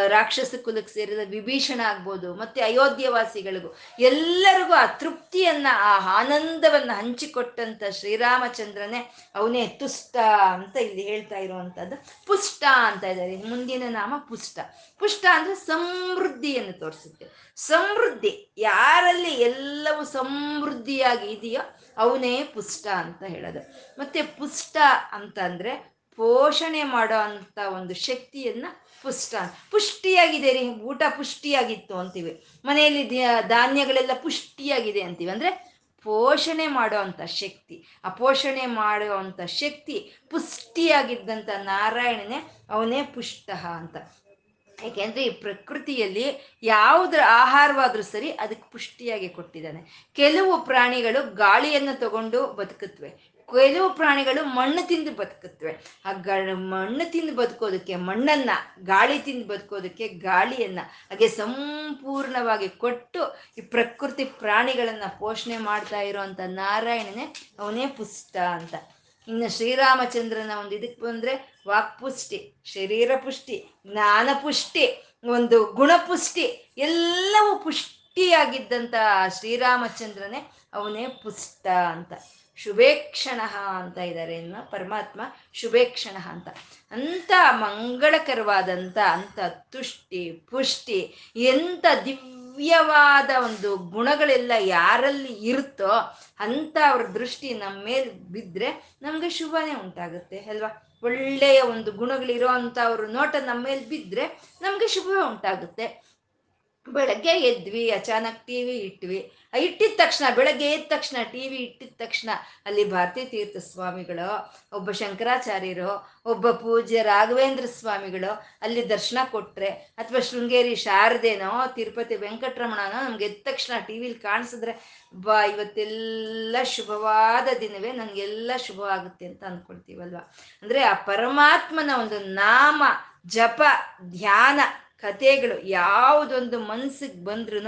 ರಾಕ್ಷಸ ಕುಲಕ್ಕೆ ಸೇರಿದ ವಿಭೀಷಣ ಆಗ್ಬೋದು, ಮತ್ತೆ ಅಯೋಧ್ಯವಾಸಿಗಳಿಗೂ ಎಲ್ಲರಿಗೂ ಆ ತೃಪ್ತಿಯನ್ನ, ಆ ಆನಂದವನ್ನ ಹಂಚಿಕೊಟ್ಟಂಥ ಶ್ರೀರಾಮಚಂದ್ರನೇ ಅವನೇ ತುಷ್ಟ ಅಂತ ಇಲ್ಲಿ ಹೇಳ್ತಾ ಇರುವಂತದ್ದು ಪುಷ್ಟ ಅಂತ ಇದ್ದಾರೆ. ಮುಂದಿನ ನಾಮ ಪುಷ್ಟ. ಪುಷ್ಟ ಅಂದ್ರೆ ಸಮೃದ್ಧಿಯನ್ನು ತೋರಿಸುತ್ತೆ. ಸಮೃದ್ಧಿ. ಯಾರಲ್ಲಿ ಎಲ್ಲವೂ ಸಮೃದ್ಧಿಯಾಗಿ ಇದೆಯೋ ಅವನೇ ಪುಷ್ಟ ಅಂತ ಹೇಳೋದು. ಮತ್ತೆ ಪುಷ್ಟ ಅಂತಂದ್ರೆ ಪೋಷಣೆ ಮಾಡೋ ಅಂತ ಒಂದು ಶಕ್ತಿಯನ್ನ ಪುಷ್ಟ ಪುಷ್ಟಿಯಾಗಿದೆ ರೀ, ಊಟ ಪುಷ್ಟಿಯಾಗಿತ್ತು ಅಂತೀವಿ. ಮನೆಯಲ್ಲಿ ಧಾನ್ಯಗಳೆಲ್ಲ ಪುಷ್ಟಿಯಾಗಿದೆ ಅಂತೀವಿ. ಅಂದ್ರೆ ಪೋಷಣೆ ಮಾಡೋ ಅಂಥ ಶಕ್ತಿ. ಆ ಪೋಷಣೆ ಮಾಡೋ ಅಂಥ ಶಕ್ತಿ ಪುಷ್ಟಿಯಾಗಿದ್ದಂಥ ನಾರಾಯಣನೇ ಅವನೇ ಪುಷ್ಟ ಅಂತ. ಯಾಕೆಂದ್ರೆ ಈ ಪ್ರಕೃತಿಯಲ್ಲಿ ಯಾವುದ್ರ ಆಹಾರವಾದ್ರೂ ಸರಿ ಅದಕ್ಕೆ ಪುಷ್ಟಿಯಾಗಿ ಕೊಟ್ಟಿದ್ದಾನೆ. ಕೆಲವು ಪ್ರಾಣಿಗಳು ಗಾಳಿಯನ್ನು ತಗೊಂಡು ಬದುಕುತ್ತವೆ ಕೆಲವು ಪ್ರಾಣಿಗಳು ಮಣ್ಣು ತಿಂದು ಬದುಕುತ್ತವೆ ಆ ಗ ಮಣ್ಣು ತಿಂದು ಬದುಕೋದಕ್ಕೆ, ಮಣ್ಣನ್ನ, ಗಾಳಿ ತಿಂದು ಬದುಕೋದಕ್ಕೆ ಗಾಳಿಯನ್ನ ಹಾಗೆ ಸಂಪೂರ್ಣವಾಗಿ ಕೊಟ್ಟು ಈ ಪ್ರಕೃತಿ ಪ್ರಾಣಿಗಳನ್ನ ಪೋಷಣೆ ಮಾಡ್ತಾ ಇರೋವಂಥ ನಾರಾಯಣನೇ ಅವನೇ ಪುಷ್ಟ ಅಂತ. ಇನ್ನು ಶ್ರೀರಾಮಚಂದ್ರನ ಒಂದು ಇದಕ್ಕೆ ಬಂದ್ರೆ ವಾಕ್ಪುಷ್ಟಿ ಶರೀರ ಪುಷ್ಟಿ ಜ್ಞಾನ ಪುಷ್ಟಿ ಒಂದು ಗುಣಪುಷ್ಟಿ, ಎಲ್ಲವೂ ಪುಷ್ಟಿಯಾಗಿದ್ದಂತ ಶ್ರೀರಾಮಚಂದ್ರನೇ ಅವನೇ ಪುಷ್ಟ ಅಂತ. ಶುಭೇಕ್ಷಣ ಅಂತ ಇದ್ದಾರೆ ಇನ್ನು ಪರಮಾತ್ಮ, ಶುಭೇಕ್ಷಣ ಅಂತ. ಅಂತ ಮಂಗಳಕರವಾದಂಥ ಅಂತ ತುಷ್ಟಿ, ಪುಷ್ಟಿ, ಎಂಥ ದಿವ್ಯವಾದ ಒಂದು ಗುಣಗಳೆಲ್ಲ ಯಾರಲ್ಲಿ ಇರುತ್ತೋ ಅಂತ ಅವ್ರ ದೃಷ್ಟಿ ನಮ್ಮ ಮೇಲೆ ಬಿದ್ದರೆ ನಮಗೆ ಶುಭನೇ ಉಂಟಾಗುತ್ತೆ, ಅಲ್ವಾ? ಒಳ್ಳೆಯ ಒಂದು ಗುಣಗಳಿರೋ ಅಂತ ಅವ್ರ ನೋಟ ನಮ್ಮ ಮೇಲೆ ಬಿದ್ದರೆ ನಮಗೆ ಶುಭ ಉಂಟಾಗುತ್ತೆ. ಬೆಳಗ್ಗೆ ಎದ್ವಿ, ಅಚಾನಕ್ ಟಿ ವಿ ಇಟ್ವಿ. ಇಟ್ಟಿದ ತಕ್ಷಣ, ಬೆಳಗ್ಗೆ ಎದ್ದ ತಕ್ಷಣ, ಟಿ ವಿ ಇಟ್ಟಿದ ತಕ್ಷಣ ಅಲ್ಲಿ ಭಾರತೀ ತೀರ್ಥ ಸ್ವಾಮಿಗಳು, ಒಬ್ಬ ಶಂಕರಾಚಾರ್ಯರು, ಒಬ್ಬ ಪೂಜ್ಯ ರಾಘವೇಂದ್ರ ಸ್ವಾಮಿಗಳು ಅಲ್ಲಿ ದರ್ಶನ ಕೊಟ್ರೆ ಅಥವಾ ಶೃಂಗೇರಿ ಶಾರದೇನೋ ತಿರುಪತಿ ವೆಂಕಟರಮಣನೋ ನಮ್ಗೆ ಎದ್ದ ತಕ್ಷಣ ಟಿ ವಿಲಿ ಕಾಣಿಸಿದ್ರೆ, ಬಾ ಇವತ್ತೆಲ್ಲ ಶುಭವಾದ ದಿನವೇ, ನನಗೆಲ್ಲ ಶುಭವಾಗುತ್ತೆ ಅಂತ ಅಂದ್ಕೊಳ್ತೀವಲ್ವ ಅಂದ್ರೆ ಆ ಪರಮಾತ್ಮನ ಒಂದು ನಾಮ, ಜಪ, ಧ್ಯಾನ ಕಥೆಗಳು ಯಾವುದೊಂದು ಮನ್ಸಿಗೆ ಬಂದ್ರೂ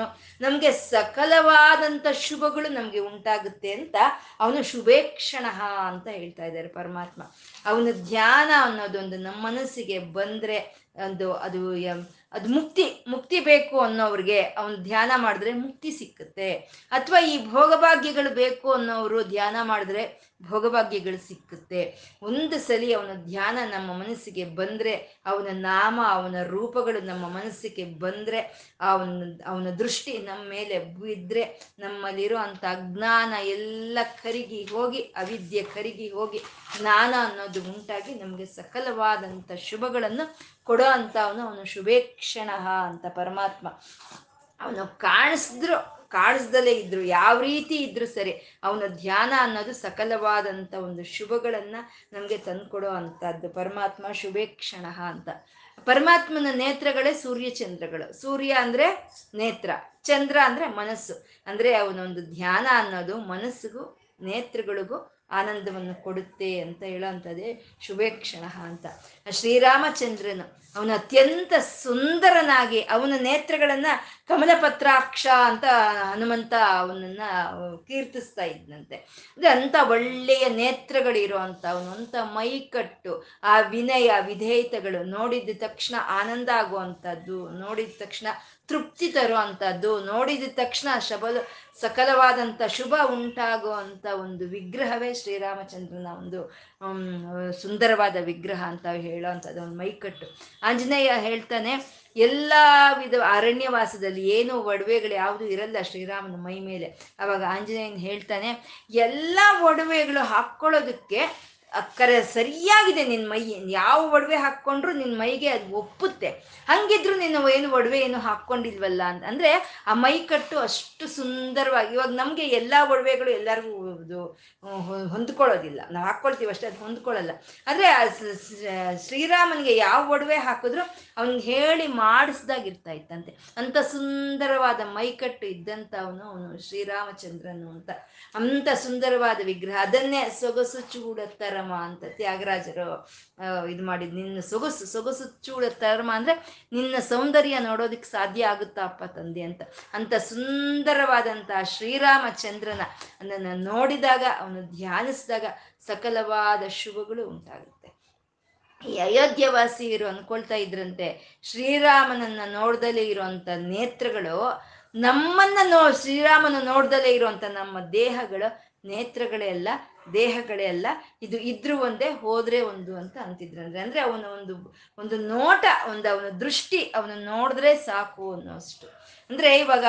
ನಮಗೆ ಸಕಲವಾದಂಥ ಶುಭಗಳು ನಮಗೆ ಉಂಟಾಗುತ್ತೆ ಅಂತ ಅವನು ಶುಭೇಕ್ಷಣ ಅಂತ ಹೇಳ್ತಾ ಇದ್ದಾರೆ ಪರಮಾತ್ಮ. ಅವನ ಧ್ಯಾನ ಅನ್ನೋದೊಂದು ನಮ್ಮ ಮನಸ್ಸಿಗೆ ಬಂದರೆ ಒಂದು ಅದು ಅದು ಮುಕ್ತಿ ಮುಕ್ತಿ ಬೇಕು ಅನ್ನೋರಿಗೆ ಅವನು ಧ್ಯಾನ ಮಾಡಿದ್ರೆ ಮುಕ್ತಿ ಸಿಕ್ಕುತ್ತೆ. ಅಥವಾ ಈ ಭೋಗಭಾಗ್ಯಗಳು ಬೇಕು ಅನ್ನೋರು ಧ್ಯಾನ ಮಾಡಿದ್ರೆ ಭೋಗಭಾಗ್ಯಗಳು ಸಿಕ್ಕುತ್ತೆ. ಒಂದು ಸಲಿ ಅವನ ಧ್ಯಾನ ನಮ್ಮ ಮನಸ್ಸಿಗೆ ಬಂದರೆ, ಅವನ ನಾಮ, ಅವನ ರೂಪಗಳು ನಮ್ಮ ಮನಸ್ಸಿಗೆ ಬಂದರೆ, ಅವನ ಅವನ ದೃಷ್ಟಿ ನಮ್ಮ ಮೇಲೆ ಬಿದ್ದರೆ ನಮ್ಮಲ್ಲಿರೋ ಅಂಥ ಅಜ್ಞಾನ ಎಲ್ಲ ಕರಿಗಿ ಹೋಗಿ, ಅವಿದ್ಯೆ ಕರಿಗಿ ಹೋಗಿ, ಜ್ಞಾನ ಅನ್ನೋದು ಉಂಟಾಗಿ ನಮಗೆ ಸಕಲವಾದಂಥ ಶುಭಗಳನ್ನು ಕೊಡೋ ಅಂತ ಅವನು ಅವನು ಶುಭೇಕ್ಷಣ ಅಂತ ಪರಮಾತ್ಮ. ಅವನು ಕಾಣಿಸಿದ್ರು, ಕಾಣಿಸ್ದಲೇ ಇದ್ರು, ಯಾವ ರೀತಿ ಇದ್ರು ಸರಿ, ಅವನ ಧ್ಯಾನ ಅನ್ನೋದು ಸಕಲವಾದಂಥ ಒಂದು ಶುಭಗಳನ್ನ ನಮಗೆ ತಂದುಕೊಡೋ ಅಂಥದ್ದು ಪರಮಾತ್ಮ ಶುಭೇಕ್ಷಣ ಅಂತ. ಪರಮಾತ್ಮನ ನೇತ್ರಗಳೇ ಸೂರ್ಯ ಚಂದ್ರಗಳು. ಸೂರ್ಯ ಅಂದ್ರೆ ನೇತ್ರ, ಚಂದ್ರ ಅಂದ್ರೆ ಮನಸ್ಸು. ಅಂದ್ರೆ ಅವನೊಂದು ಧ್ಯಾನ ಅನ್ನೋದು ಮನಸ್ಸಿಗೂ, ನೇತ್ರಗಳಿಗೂ ಆನಂದವನ್ನು ಕೊಡುತ್ತೆ ಅಂತ ಹೇಳೋವಂಥದ್ದೇ ಶುಭೇಕ್ಷಣ ಅಂತ. ಶ್ರೀರಾಮಚಂದ್ರನು ಅವನು ಅತ್ಯಂತ ಸುಂದರನಾಗಿ ಅವನ ನೇತ್ರಗಳನ್ನ ಕಮಲಪತ್ರಾಕ್ಷ ಅಂತ ಹನುಮಂತ ಅವನನ್ನ ಕೀರ್ತಿಸ್ತಾ ಇದ್ನಂತೆ. ಅಂದ್ರೆ ಅಂತ ಒಳ್ಳೆಯ ನೇತ್ರಗಳಿರೋ ಅಂತ ಅವನಂತ ಮೈಕಟ್ಟು, ಆ ವಿನಯ, ವಿಧೇಯತೆಗಳು ನೋಡಿದ ತಕ್ಷಣ ಆನಂದ ಆಗುವಂಥದ್ದು, ನೋಡಿದ ತಕ್ಷಣ ತೃಪ್ತಿ ತರುವಂಥದ್ದು, ನೋಡಿದ ತಕ್ಷಣ ಶಬಲ ಸಕಲವಾದಂಥ ಶುಭ ಉಂಟಾಗುವಂಥ ಒಂದು ವಿಗ್ರಹವೇ ಶ್ರೀರಾಮಚಂದ್ರನ ಒಂದು ಸುಂದರವಾದ ವಿಗ್ರಹ ಅಂತ ಅಂಥದ್ದು, ಒಂದು ಮೈಕಟ್ಟು ಆಂಜನೇಯ ಹೇಳ್ತಾನೆ, ಎಲ್ಲ ವಿಧ ಅರಣ್ಯವಾಸದಲ್ಲಿ ಏನು ಒಡವೆಗಳು ಯಾವುದು ಇರಲ್ಲ ಶ್ರೀರಾಮನ ಮೈ ಮೇಲೆ. ಅವಾಗ ಆಂಜನೇಯನ್ ಹೇಳ್ತಾನೆ, ಎಲ್ಲ ಒಡವೆಗಳು ಹಾಕ್ಕೊಳ್ಳೋದಕ್ಕೆ ಕರೆ ಸರಿಯಾಗಿದೆ ನಿನ್ನ ಮೈ. ಯಾವ ಒಡವೆ ಹಾಕ್ಕೊಂಡ್ರು ನಿನ್ನ ಮೈಗೆ ಅದು ಒಪ್ಪುತ್ತೆ. ಹಂಗಿದ್ರು ನೀನು ಏನು ಒಡವೆ ಏನು ಹಾಕ್ಕೊಂಡಿಲ್ವಲ್ಲ ಅಂತ. ಅಂದರೆ ಆ ಮೈ ಕಟ್ಟು ಅಷ್ಟು ಸುಂದರವಾಗಿ, ಇವಾಗ ನಮಗೆ ಎಲ್ಲ ಒಡವೆಗಳು ಎಲ್ಲರಿಗೂ ಇದು ಹೊಂದ್ಕೊಳ್ಳೋದಿಲ್ಲ. ನಾವು ಹಾಕ್ಕೊಳ್ತೀವಿ ಅಷ್ಟೇ, ಅದು ಹೊಂದ್ಕೊಳ್ಳಲ್ಲ. ಆದರೆ ಶ್ರೀರಾಮನಿಗೆ ಯಾವ ಒಡವೆ ಹಾಕಿದ್ರು ಅವ್ನಿಗೆ ಹೇಳಿ ಮಾಡಿಸ್ದಾಗಿರ್ತಾ ಇತ್ತಂತೆ. ಅಂತ ಸುಂದರವಾದ ಮೈಕಟ್ಟು ಇದ್ದಂಥ ಅವನು ಅವನು ಶ್ರೀರಾಮಚಂದ್ರನು ಅಂತ. ಅಂತ ಸುಂದರವಾದ ವಿಗ್ರಹ. ಅದನ್ನೇ ಸೊಗಸು ಚೂಡ ತರಮ ಅಂತ ತ್ಯಾಗರಾಜರು ಇದು ಮಾಡಿದ್ ನಿನ್ನ ಸೊಗಸು ಸೊಗಸು ಚೂಡ ತರಮ ಅಂದ್ರೆ ನಿನ್ನ ಸೌಂದರ್ಯ ನೋಡೋದಕ್ಕೆ ಸಾಧ್ಯ ಆಗುತ್ತಾ ಅಪ್ಪ ತಂದೆ ಅಂತ. ಅಂತ ಸುಂದರವಾದಂತಹ ಶ್ರೀರಾಮಚಂದ್ರನ ಅದನ್ನು ನೋಡಿದಾಗ, ಅವನು ಧ್ಯಾನಿಸಿದಾಗ ಸಕಲವಾದ ಶುಭಗಳು ಉಂಟಾಗುತ್ತೆ. ಈ ಅಯೋಧ್ಯವಾಸಿಯರು ಅನ್ಕೊಳ್ತಾ ಇದ್ರಂತೆ, ಶ್ರೀರಾಮನನ್ನ ನೋಡ್ದಲೇ ಇರುವಂತ ನೇತ್ರಗಳು, ನಮ್ಮನ್ನ ನೋ, ಶ್ರೀರಾಮನ ನೋಡ್ದಲೇ ಇರುವಂತ ನಮ್ಮ ದೇಹಗಳು ನೇತ್ರಗಳೇ ಅಲ್ಲ ದೇಹಗಳೇ ಅಲ್ಲ, ಇದು ಇದ್ರು ಒಂದೇ, ಹೋದ್ರೆ ಒಂದು ಅಂತ ಅಂತಿದ್ರಂದ್ರೆ ಅಂದ್ರೆ ಅವನ ಒಂದು ಒಂದು ನೋಟ, ಒಂದು ಅವನ ದೃಷ್ಟಿ ಅವನ ನೋಡಿದ್ರೆ ಸಾಕು ಅನ್ನೋಷ್ಟು. ಅಂದ್ರೆ ಇವಾಗ,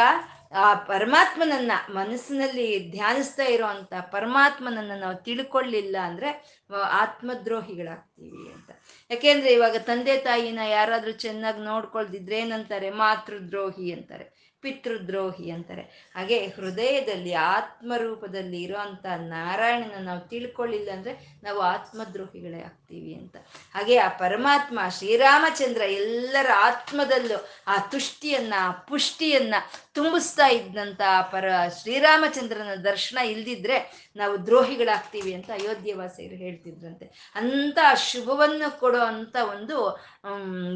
ಆ ಪರಮಾತ್ಮನನ್ನ ಮನಸ್ಸಿನಲ್ಲಿ ಧ್ಯಾನಿಸ್ತಾ ಇರೋವಂಥ ಪರಮಾತ್ಮನನ್ನ ನಾವು ತಿಳ್ಕೊಳ್ಳಿಲ್ಲ ಅಂದ್ರೆ ಆತ್ಮದ್ರೋಹಿಗಳಾಗ್ತೀವಿ ಅಂತ. ಯಾಕೆಂದ್ರೆ ಇವಾಗ ತಂದೆ ತಾಯಿನ ಯಾರಾದ್ರೂ ಚೆನ್ನಾಗಿ ನೋಡ್ಕೊಳ್ದಿದ್ರೆ ಏನಂತಾರೆ? ಮಾತೃದ್ರೋಹಿ ಅಂತಾರೆ. ಪಿತೃದ್ರೋಹಿ ಅಂತಾರೆ. ಹಾಗೆ ಹೃದಯದಲ್ಲಿ ಆತ್ಮರೂಪದಲ್ಲಿ ಇರುವಂತ ನಾರಾಯಣನ ನಾವು ತಿಳ್ಕೊಳ್ಳಿಲ್ಲ ಅಂದ್ರೆ ನಾವು ಆತ್ಮದ್ರೋಹಿಗಳೇ ಆಗ್ತೀವಿ ಅಂತ. ಹಾಗೆ ಆ ಪರಮಾತ್ಮ, ಶ್ರೀರಾಮಚಂದ್ರ ಎಲ್ಲರ ಆತ್ಮದಲ್ಲೂ ಆ ತುಷ್ಟಿಯನ್ನ, ಆ ಪುಷ್ಟಿಯನ್ನ ತುಂಬಿಸ್ತಾ ಇದ್ದಂತ ಪರ ಶ್ರೀರಾಮಚಂದ್ರನ ದರ್ಶನ ಇಲ್ದಿದ್ರೆ ನಾವು ದ್ರೋಹಿಗಳಾಗ್ತೀವಿ ಅಂತ ಅಯೋಧ್ಯವಾಸಿಯರು ಹೇಳ್ತಿದ್ರಂತೆ. ಅಂತ ಶುಭವನ್ನು ಕೊಡೋ ಅಂತ ಒಂದು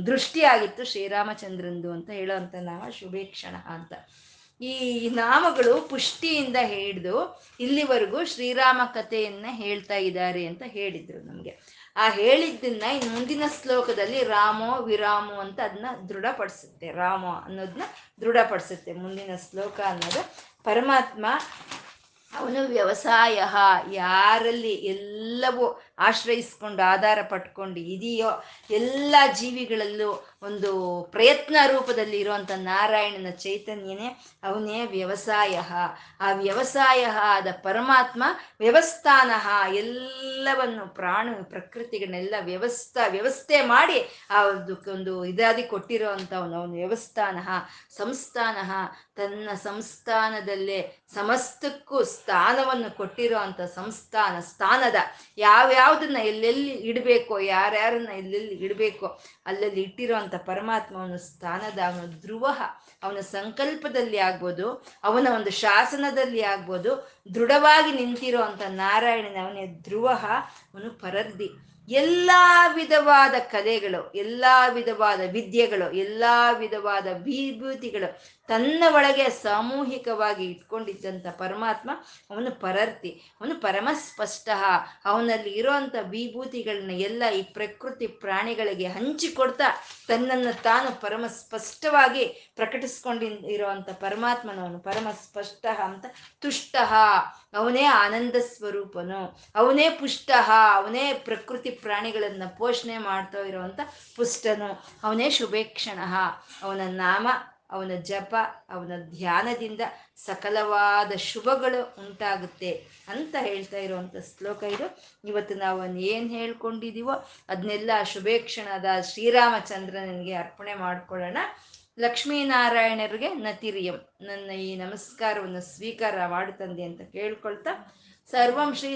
ದೃಷ್ಟಿಯಾಗಿತ್ತು ಶ್ರೀರಾಮಚಂದ್ರಂದು ಅಂತ ಹೇಳೋವಂಥ ನಾಮ ಶುಭೇಕ್ಷಣ ಅಂತ. ಈ ನಾಮಗಳು ಪುಷ್ಟಿಯಿಂದ ಹಿಡಿದು ಇಲ್ಲಿವರೆಗೂ ಶ್ರೀರಾಮ ಕಥೆಯನ್ನ ಹೇಳ್ತಾ ಇದ್ದಾರೆ ಅಂತ ಹೇಳಿದ್ರು ನಮ್ಗೆ. ಆ ಹೇಳಿದ್ದನ್ನ ಇನ್ನು ಮುಂದಿನ ಶ್ಲೋಕದಲ್ಲಿ ರಾಮೋ ವಿರಾಮೋ ಅಂತ ಅದನ್ನ ದೃಢಪಡಿಸುತ್ತೆ. ರಾಮ ಅನ್ನೋದನ್ನ ದೃಢಪಡಿಸುತ್ತೆ ಮುಂದಿನ ಶ್ಲೋಕ ಅನ್ನೋದು. ಪರಮಾತ್ಮ, ಅವನು ವ್ಯವಸಾಯ, ಯಾರಲ್ಲಿ ಎಲ್ಲವೂ ಆಶ್ರಯಿಸ್ಕೊಂಡು ಆಧಾರ ಪಟ್ಕೊಂಡು ಇದೆಯೋ ಎಲ್ಲ ಜೀವಿಗಳಲ್ಲೂ ಒಂದು ಪ್ರಯತ್ನ ರೂಪದಲ್ಲಿ ಇರುವಂಥ ನಾರಾಯಣನ ಚೈತನ್ಯನೇ ಅವನೇ ವ್ಯವಸಾಯ. ಆ ವ್ಯವಸಾಯ ಆದ ಪರಮಾತ್ಮ ವ್ಯವಸ್ಥಾನ. ಎಲ್ಲವನ್ನು ಪ್ರಾಣ ಪ್ರಕೃತಿಗಳನ್ನೆಲ್ಲ ವ್ಯವಸ್ಥಾ, ವ್ಯವಸ್ಥೆ ಮಾಡಿ ಆ ಒಂದು ಇದಾದಿ ಕೊಟ್ಟಿರೋ ಅಂಥವನು ಅವನು ವ್ಯವಸ್ಥಾನ. ಸಂಸ್ಥಾನ. ತನ್ನ ಸಂಸ್ಥಾನದಲ್ಲೇ ಸಮಸ್ತಕ್ಕೂ ಸ್ಥಾನವನ್ನು ಕೊಟ್ಟಿರೋ ಅಂಥ ಸಂಸ್ಥಾನ, ಸ್ಥಾನದ. ಯಾವ್ಯಾವ್ದನ್ನ ಎಲ್ಲೆಲ್ಲಿ ಇಡಬೇಕೋ, ಯಾರ್ಯಾರನ್ನ ಎಲ್ಲೆಲ್ಲಿ ಇಡಬೇಕೋ, ಅಲ್ಲಲ್ಲಿ ಇಟ್ಟಿರೋ ಅಂಥ ಪರಮಾತ್ಮ ಅವನ ಸ್ಥಾನದ ಅವನ ಧ್ರುವ ಅವನ ಸಂಕಲ್ಪದಲ್ಲಿ ಆಗ್ಬೋದು, ಅವನ ಒಂದು ಶಾಸನದಲ್ಲಿ ಆಗ್ಬೋದು, ದೃಢವಾಗಿ ನಿಂತಿರೋ ಅಂತ ನಾರಾಯಣನ ಅವನೇ ಧ್ರುವ ಅವನು ಪರರ್ದಿ ಎಲ್ಲ ವಿಧವಾದ ಕಲೆಗಳು, ಎಲ್ಲ ವಿಧವಾದ ವಿದ್ಯೆಗಳು, ಎಲ್ಲ ವಿಧವಾದ ವಿಭೂತಿಗಳು ತನ್ನ ಒಳಗೆ ಸಾಮೂಹಿಕವಾಗಿ ಇಟ್ಕೊಂಡಿದ್ದಂಥ ಪರಮಾತ್ಮ ಅವನು ಪರರ್ತಿ, ಅವನು ಪರಮಸ್ಪಷ್ಟ ಅವನಲ್ಲಿ ಇರೋವಂಥ ವಿಭೂತಿಗಳನ್ನ ಎಲ್ಲ ಈ ಪ್ರಕೃತಿ ಪ್ರಾಣಿಗಳಿಗೆ ಹಂಚಿಕೊಡ್ತಾ ತನ್ನನ್ನು ತಾನು ಪರಮ ಸ್ಪಷ್ಟವಾಗಿ ಪ್ರಕಟಿಸ್ಕೊಂಡಿ ಇರೋವಂಥ ಪರಮಾತ್ಮನವನು ಪರಮ ಸ್ಪಷ್ಟ ಅಂತ ತುಷ್ಟ ಅವನೇ ಆನಂದ ಸ್ವರೂಪನು. ಅವನೇ ಪುಷ್ಟ ಅವನೇ ಪ್ರಕೃತಿ ಪ್ರಾಣಿಗಳನ್ನ ಪೋಷಣೆ ಮಾಡ್ತಾ ಇರುವಂತ ಪುಷ್ಟನು. ಅವನೇ ಶುಭೇಕ್ಷಣ. ಅವನ ನಾಮ ಅವನ ಜಪ, ಅವನ ಧ್ಯಾನದಿಂದ ಸಕಲವಾದ ಶುಭಗಳು ಉಂಟಾಗುತ್ತೆ ಅಂತ ಹೇಳ್ತಾ ಇರುವಂಥ ಶ್ಲೋಕ ಇದು. ಇವತ್ತು ನಾವು ಏನು ಹೇಳ್ಕೊಂಡಿದ್ದೀವೋ ಅದನ್ನೆಲ್ಲ ಶುಭೇಕ್ಷಣದ ಶ್ರೀರಾಮಚಂದ್ರನಿಗೆ ಅರ್ಪಣೆ ಮಾಡಿಕೊಳ್ಳೋಣ. ಲಕ್ಷ್ಮೀನಾರಾಯಣರಿಗೆ ನತಿರಿಯಂ, ನನ್ನ ಈ ನಮಸ್ಕಾರವನ್ನು ಸ್ವೀಕಾರ ಮಾಡುತ್ತಂದೆ ಅಂತ ಕೇಳ್ಕೊಳ್ತಾ ಸರ್ವಂ ಶ್ರೀ